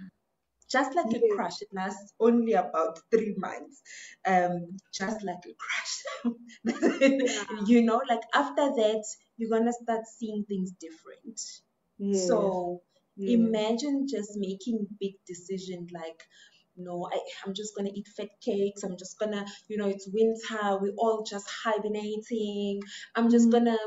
Just like yeah. a crush, it lasts only about three months. Um, just like a crush. yeah. <laughs> You know, like after that, you're going to start seeing things different. So Imagine just making big decisions like, no, I, I'm just gonna eat fat cakes. I'm just gonna, you know, it's winter. We're all just hibernating. I'm just mm-hmm. gonna,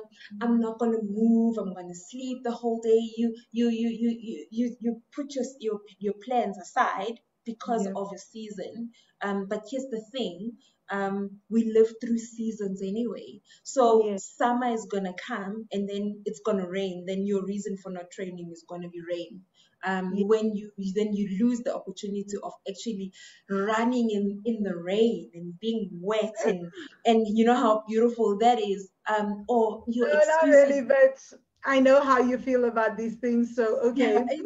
I'm not gonna move. I'm gonna sleep the whole day. You, you, you, you, you, you, you put your your your plans aside because yeah. of a season. Um, but here's the thing: um, we live through seasons anyway. So yes. summer is gonna come and then it's gonna rain. Then your reason for not training is gonna be rain. Um, yes. When you then you lose the opportunity of actually running in in the rain and being wet and <laughs> and you know how beautiful that is. Um, or your no, not really, but I know how you feel about these things. So okay. <laughs> Yeah,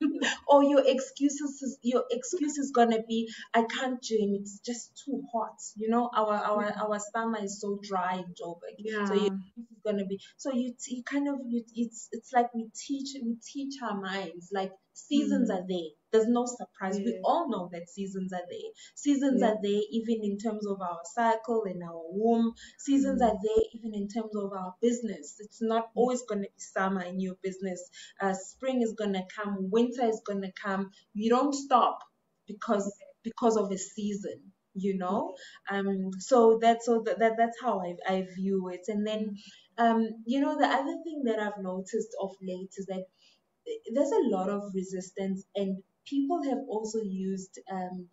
<laughs> or your excuses is, your excuse is gonna be I can't gym, it's just too hot. You know, our our yeah. our summer is so dry in Joburg. Yeah. So you it's gonna be so you you kind of you, it's it's like we teach we teach our minds like seasons mm. are there there's no surprise. Yeah. We all know that seasons are there. Seasons yeah. are there even in terms of our cycle and our womb. Seasons mm. are there even in terms of our business. It's not always going to be summer in your business. Uh, spring is going to come. Winter is going to come. You don't stop because because of a season you know um so that's so that, that that's how I, I view it and then um you know the other thing that i've noticed of late is that there's a lot of resistance and people have also used um,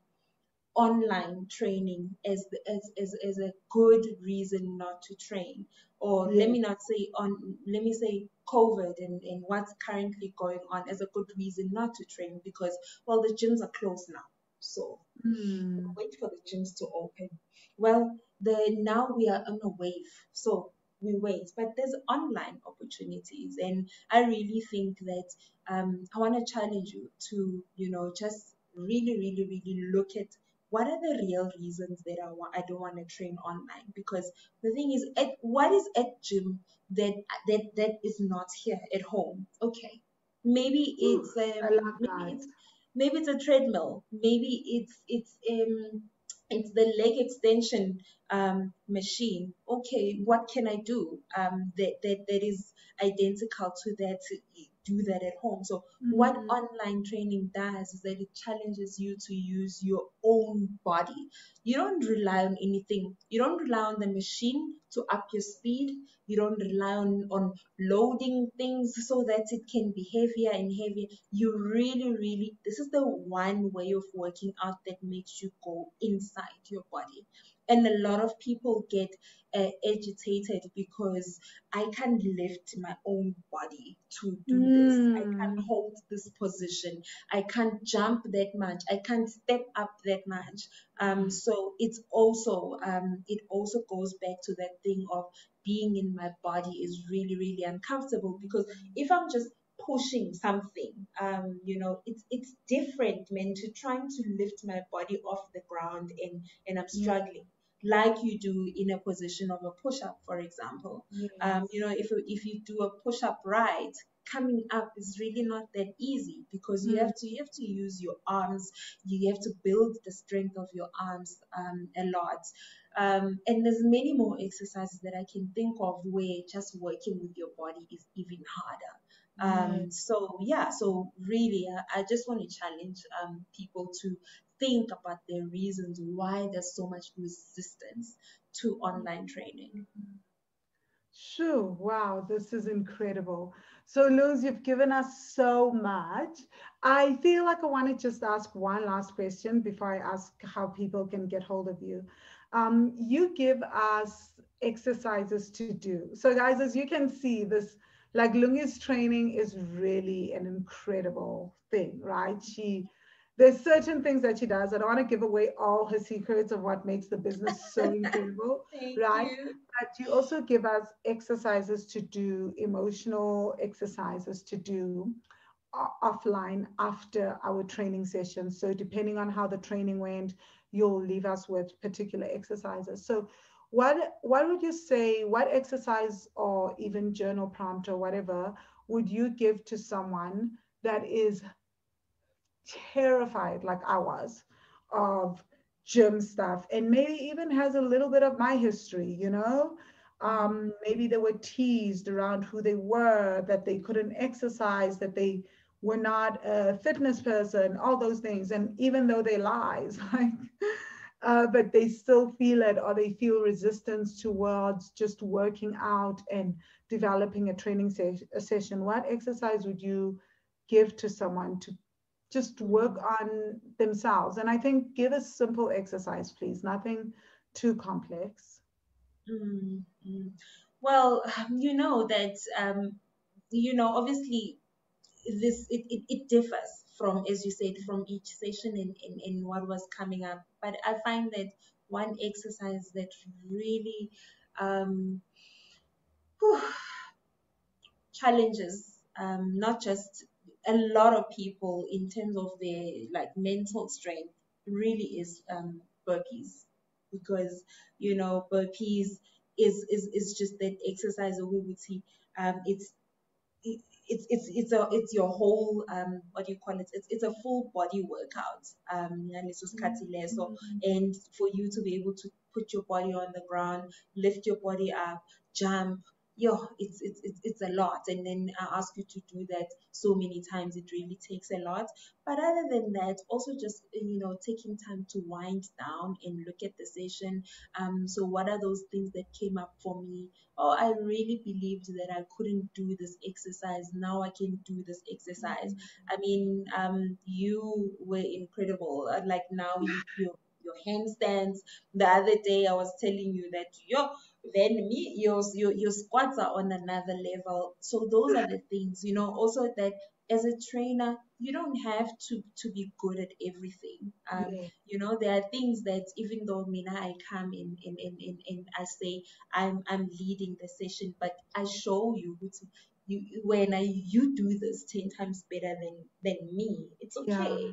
online training as, as, as, as a good reason not to train. Or let me not say on let me say covid and, and what's currently going on as a good reason not to train because well the gyms are closed now. So mm. wait for the gyms to open. Well the now we are on a wave. So we wait. But there's online opportunities, and I really think that um, I want to challenge you to, you know, just really, really, really look at what are the real reasons that I want I don't want to train online. Because the thing is at what is at gym that that that is not here at home? Okay maybe it's um, maybe it's maybe it's a treadmill. Maybe it's it's um it's the leg extension um, machine. Okay, what can I do um, that, that, that is identical to that do that at home. So mm-hmm. what online training does is that it challenges you to use your own body. You don't rely on anything. You don't rely on the machine to up your speed. You don't rely on, on loading things so that it can be heavier and heavier. You really, really, this is the one way of working out that makes you go inside your body. And a lot of people get uh, agitated because I can't lift my own body to do mm. this. I can't mm. hold this position. I can't jump that much. I can't step up that much. Um, so it's also um, it also goes back to that thing of being in my body is really really uncomfortable because if I'm just pushing something. Um, you know, it's it's different, man, to trying to lift my body off the ground and and I'm struggling like you do in a position of a push-up, for example. Yes. Um, you know, if if you do a push-up right, coming up is really not that easy because you mm. have to you have to use your arms. You have to build the strength of your arms um, a lot. Um, and there's many more exercises that I can think of where just working with your body is even harder. Um, so yeah, so really, I, I just want to challenge um, people to think about the reasons why there's so much resistance to online training. Sure. Wow, this is incredible. So, Luz, you've given us so much. I feel like I want to just ask one last question before I ask how people can get hold of you. Um, you give us exercises to do. So, guys, as you can see, this like Lungi's training is really an incredible thing, right? She there's certain things that she does. I don't want to give away all her secrets of what makes the business so <laughs> incredible, right? You. But you also give us exercises to do, emotional exercises to do offline after our training session. So depending on how the training went, you'll leave us with particular exercises. So what what would you say what exercise or even journal prompt or whatever would you give to someone that is terrified like i was of gym stuff and maybe even has a little bit of my history you know? Um, maybe they were teased around who they were that they couldn't exercise that they were not a fitness person all those things. And even though they lies <laughs> like uh, but they still feel it or they feel resistance towards just working out and developing a training se- a session, what exercise would you give to someone to just work on themselves? And I think give a simple exercise, please, nothing too complex. Mm-hmm. Well, you know that, um, you know, obviously this it, it, it differs from, as you said, from each session and, in, in what was coming up. But I find that one exercise that really um, whew, challenges um, not just a lot of people in terms of their like mental strength really is um, burpees because you know burpees is is, is just that exercise of um, it's it's it's it's a it's your whole um what do you call it it's it's a full body workout um and it's just mm-hmm. so and for you to be able to put your body on the ground lift your body up jump yo, it's, it's, it's, it's a lot. And then I ask you to do that so many times, it really takes a lot. But other than that, also just, you know, taking time to wind down and look at the session. Um, so what are those things that came up for me? Oh, I really believed that I couldn't do this exercise. Now I can do this exercise. I mean, um, you were incredible. Like now you, <laughs> you your handstands. The other day I was telling you that yo, then me, your, your your squats are on another level. So those are the things, you know, also that as a trainer, you don't have to to be good at everything. Um, yeah. you know, there are things that even though Mina I come in and in, in, in, I say I'm I'm leading the session, but I show you you when I you do this ten times better than than me, it's okay. Yeah.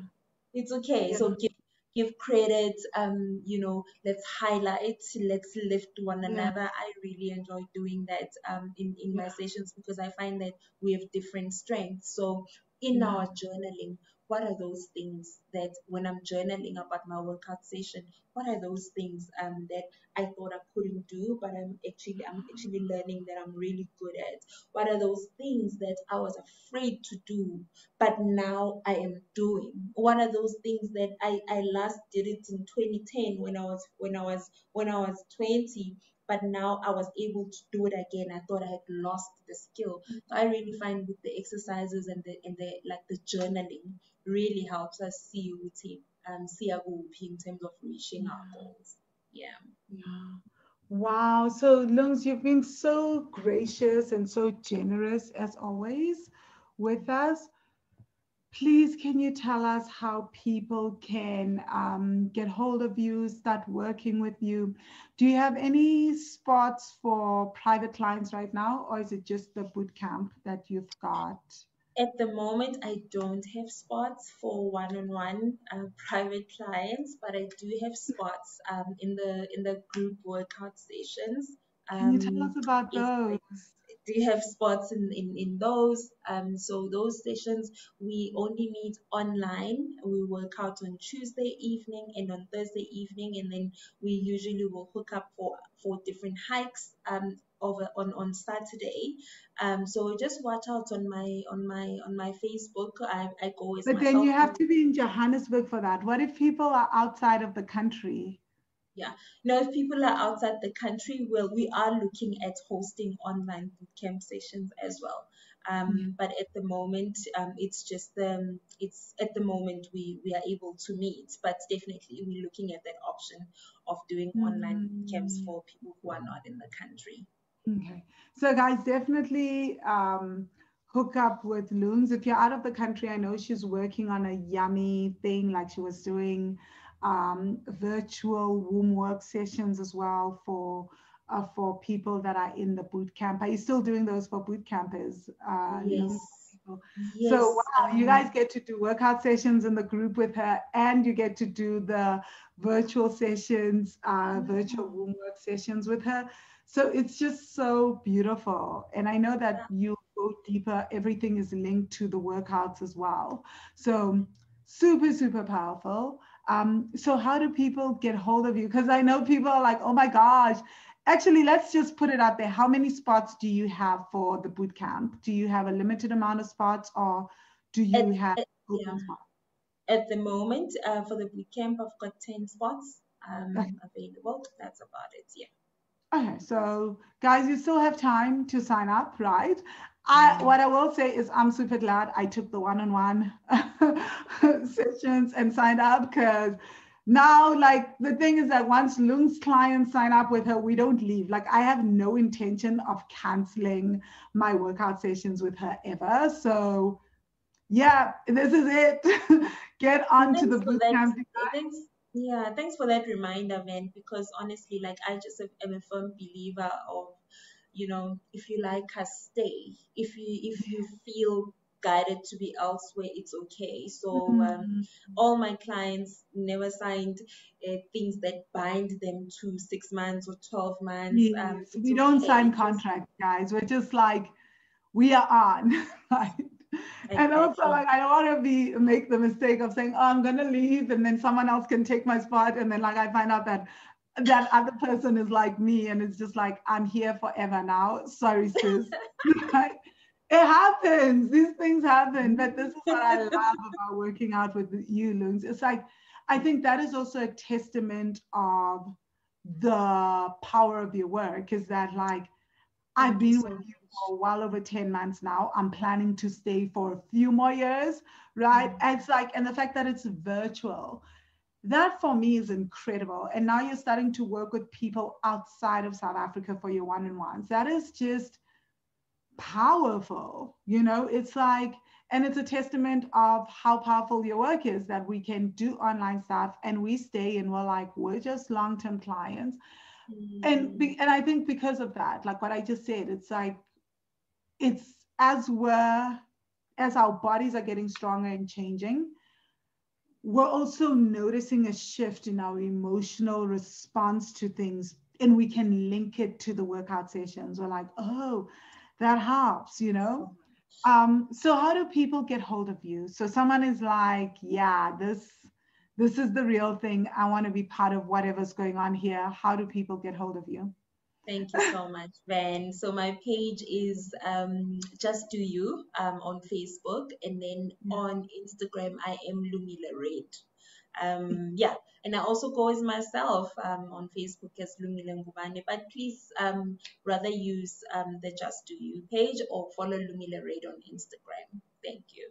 It's okay. Yeah. So give give credit, um, you know, let's highlight, let's lift one another. I really enjoy doing that um, in, in my sessions because I find that we have different strengths. So in our journaling, what are those things that when I'm journaling about my workout session, what are those things um, that I thought I couldn't do, but I'm actually I'm actually learning that I'm really good at. What are those things that I was afraid to do, but now I am doing? What are those things that I, I last did it in 2010 when I was when I was when I was 20 but now I was able to do it again. I thought I had lost the skill. So I really find with the exercises and the and the like the journaling really helps us see ukuthi um see our in terms of reaching our goals. Yeah. Yeah. Wow. So Lungs, you've been so gracious and so generous as always with us please can you tell us how people can um, get hold of you start working with you? Do you have any spots for private clients right now or is it just the boot camp that you've got? At the moment i don't have spots for one-on-one uh, private clients but i do have spots um, in the in the group workout sessions. Um, can you tell us about those you have spots in, in, in those? Um, so those sessions, we only meet online. We work out on Tuesday evening and on Thursday evening, and then we usually will hook up for, for different hikes um, over on, on Saturday. Um, so just watch out on my on my on my Facebook. I, I go as But then you have to be in Johannesburg for that. What if people are outside of the country? Yeah. Now, if people are outside the country, well, we are looking at hosting online bootcamp sessions as well. Um, mm-hmm. But at the moment, um, it's just um, it's at the moment we we are able to meet, but definitely we're looking at that option of doing mm-hmm. online camps for people who are not in the country. Okay, so guys, definitely um, hook up with Loons if you're out of the country. I know she's working on a yummy thing like she was doing um, virtual womb work sessions as well for uh, for people that are in the boot camp. Are you still doing those for boot campers? Uh, yes. yes. So wow, you guys get to do workout sessions in the group with her, and you get to do the virtual sessions, uh, mm-hmm. virtual womb work sessions with her. So it's just so beautiful, and I know that you go deeper. Everything is linked to the workouts as well. So super super powerful. Um, so how do people get hold of you? Because I know people are like, oh my gosh. Actually, let's just put it out there. How many spots do you have for the boot camp? Do you have a limited amount of spots or do you at, have at, yeah. At the moment, uh, for the boot camp, I've got 10 spots um, okay. available. That's about it, yeah. Okay, so guys, you still have time to sign up, right? I, what I will say is I'm super glad I took the one-on-one <laughs> sessions and signed up because now like the thing is that once Lung's clients sign up with her, we don't leave. Like I have no intention of canceling my workout sessions with her ever. So yeah, this is it. <laughs> Get on to the bootcamp. Thanks, yeah, thanks for that reminder, man. Because honestly, like I just am a firm believer of you know, if you like us, stay. If you if you feel guided to be elsewhere, it's okay. So um, mm-hmm. all my clients never signed uh, things that bind them to six months or twelve months. Yes. Um, we don't okay. sign contracts, guys. We're just like we are on. <laughs> right? And also, like, I don't want to be make the mistake of saying, "Oh, I'm gonna leave," and then someone else can take my spot, and then like I find out that that other person is like me and it's just like i'm here forever now. Sorry sis. <laughs> It happens. These things happen. But this is what i <laughs> love about working out with you loons. It's like i think that is also a testament of the power of your work is that like i've been with you for well over 10 months now. I'm planning to stay for a few more years right? Mm-hmm. it's like and the fact that it's virtual that for me is incredible. And now you're starting to work with people outside of South Africa for your one on ones. That is just powerful. You know, it's like, and it's a testament of how powerful your work is that we can do online stuff and we stay and we're like, we're just long term clients. Mm-hmm. And, be, and I think because of that, like what I just said, it's like, it's as we're, as our bodies are getting stronger and changing, we're also noticing a shift in our emotional response to things and we can link it to the workout sessions we're like oh that helps you know Um, so how do people get hold of you? So someone is like, yeah, this this is the real thing. I want to be part of whatever's going on here. How do people get hold of you? Thank you so much, Ben. So my page is um, Just Do You um, on Facebook, and then yeah. on Instagram I am Lumile Red. Um, yeah, and I also go as myself um, on Facebook as Lumile Ngubane, but please um, rather use um, the Just Do You page or follow Lumile Red on Instagram. Thank you.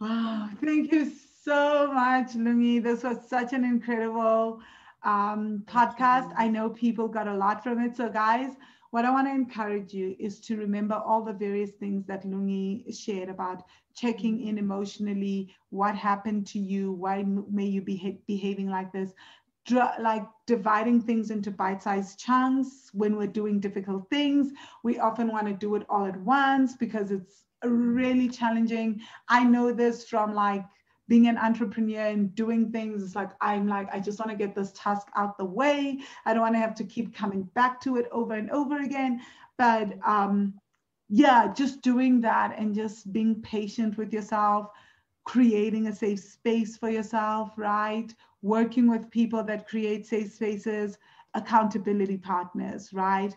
Wow, thank you so much, Lumi. This was such an incredible um, podcast. I know people got a lot from it. So, guys, what I want to encourage you is to remember all the various things that Lungi shared about checking in emotionally, what happened to you, why may you be behaving like this, like dividing things into bite-sized chunks when we're doing difficult things. We often want to do it all at once because it's really challenging. I know this from like being an entrepreneur and doing things it's like i'm like i just want to get this task out the way. I don't want to have to keep coming back to it over and over again. But um yeah just doing that and just being patient with yourself creating a safe space for yourself right? Working with people that create safe spaces accountability partners right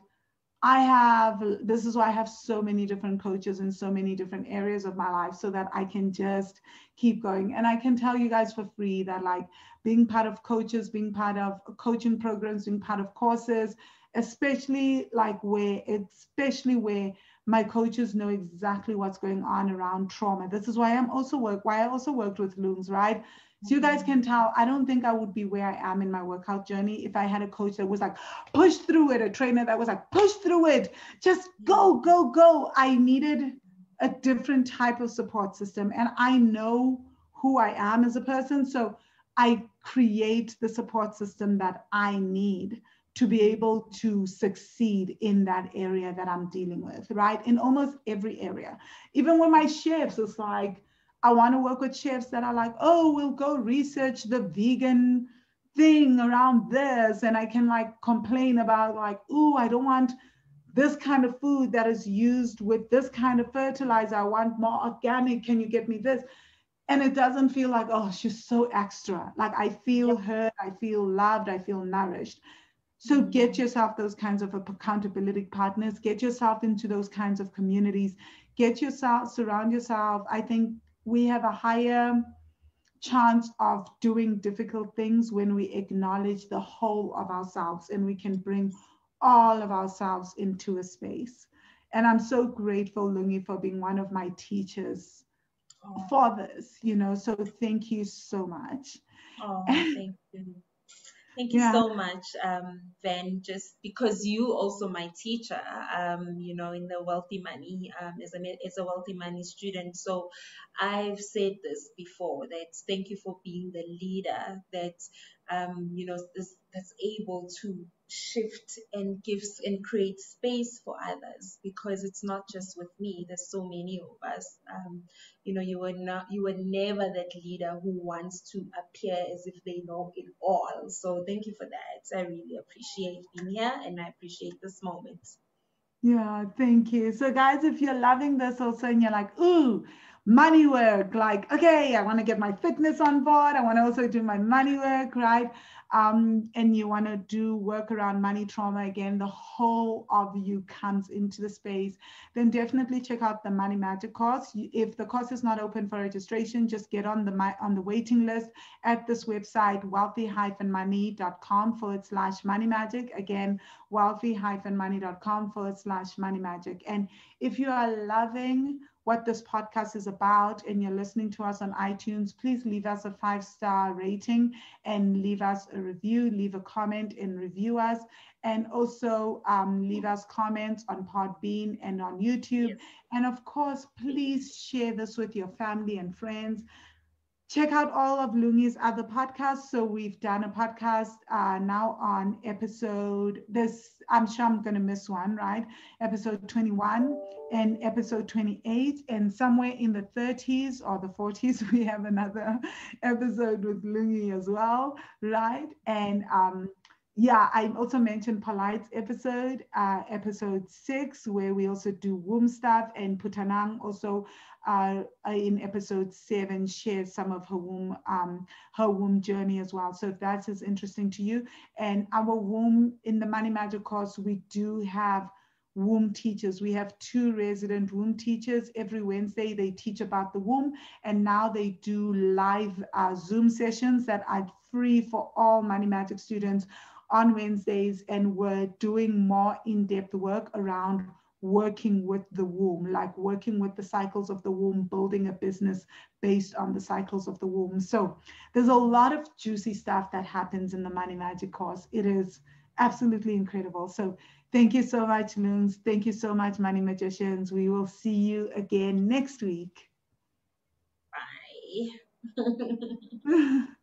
I have, this is why I have so many different coaches in so many different areas of my life so that I can just keep going. And I can tell you guys for free that, like, being part of coaches, being part of coaching programs, being part of courses, especially like where, especially where my coaches know exactly what's going on around trauma. This is why I'm also work, why I also worked with Loons, right? So you guys mm-hmm. can tell, I don't think I would be where I am in my workout journey if I had a coach that was like, push through it, a trainer that was like, push through it, just go, mm-hmm. go, go. I needed a different type of support system. And I know who I am as a person. So I create the support system that I need to be able to succeed in that area that I'm dealing with, right? In almost every area. Even with my chefs, it's like, I want to work with chefs that are like, oh, we'll go research the vegan thing around this. And I can like complain about like, oh, I don't want this kind of food that is used with this kind of fertilizer. I want more organic. Can you get me this? And it doesn't feel like, oh, she's so extra. Like I feel heard, I feel loved, I feel nourished. So get yourself those kinds of accountability partners, get yourself into those kinds of communities, get yourself, surround yourself. I think we have a higher chance of doing difficult things when we acknowledge the whole of ourselves and we can bring all of ourselves into a space. And I'm so grateful, Lungi, for being one of my teachers oh. for this, you know. So thank you so much. Oh, <laughs> thank you. Thank you yeah. so much, um, Van, just because you also my teacher, um, you know, in the Wealthy Money, um, as, a, as a Wealthy Money student. So I've said this before, that thank you for being the leader that, um, you know, this, that's able to shift and gives and create space for others because it's not just with me. There's so many of us. Um, you know you were not you were never that leader who wants to appear as if they know it all. So thank you for that. I really appreciate being here and i appreciate this moment. Yeah thank you. So guys if you're loving this also and you're like ooh money work like okay i want to get my fitness on board i want to also do my money work right um, and you want to do work around money trauma again, the whole of you comes into the space, then definitely check out the Money Magic course. If the course is not open for registration, just get on the my on the waiting list at this website, wealthy-money.com forward slash money magic. Again, wealthy-money.com forward slash money magic. And if you are loving what this podcast is about and you're listening to us on iTunes, please leave us a five star rating and leave us a review, leave a comment and review us. And also um, leave us comments on Podbean and on YouTube. Yes. And of course, please share this with your family and friends check out all of Lungi's other podcasts. So we've done a podcast uh, now on episode this. I'm sure I'm to miss one, right? Episode 21 and episode 28, and somewhere in the 30s or the 40s, <laughs> we have another episode with Lungi as well, right? And um, yeah, I also mentioned Polite's episode, uh, episode six, where we also do womb stuff, and Putanang also uh, in episode seven shares some of her womb, um, her womb journey as well. So if that is interesting to you, and our womb in the Money Magic course, we do have womb teachers. We have two resident womb teachers. Every Wednesday, they teach about the womb. And now they do live uh, Zoom sessions that are free for all Money Magic students on Wednesdays, and we're doing more in-depth work around working with the womb, like working with the cycles of the womb, building a business based on the cycles of the womb. So there's a lot of juicy stuff that happens in the Money Magic course. It is absolutely incredible. So thank you so much, Loons. Thank you so much, Money Magicians. We will see you again next week. Bye. <laughs> <laughs>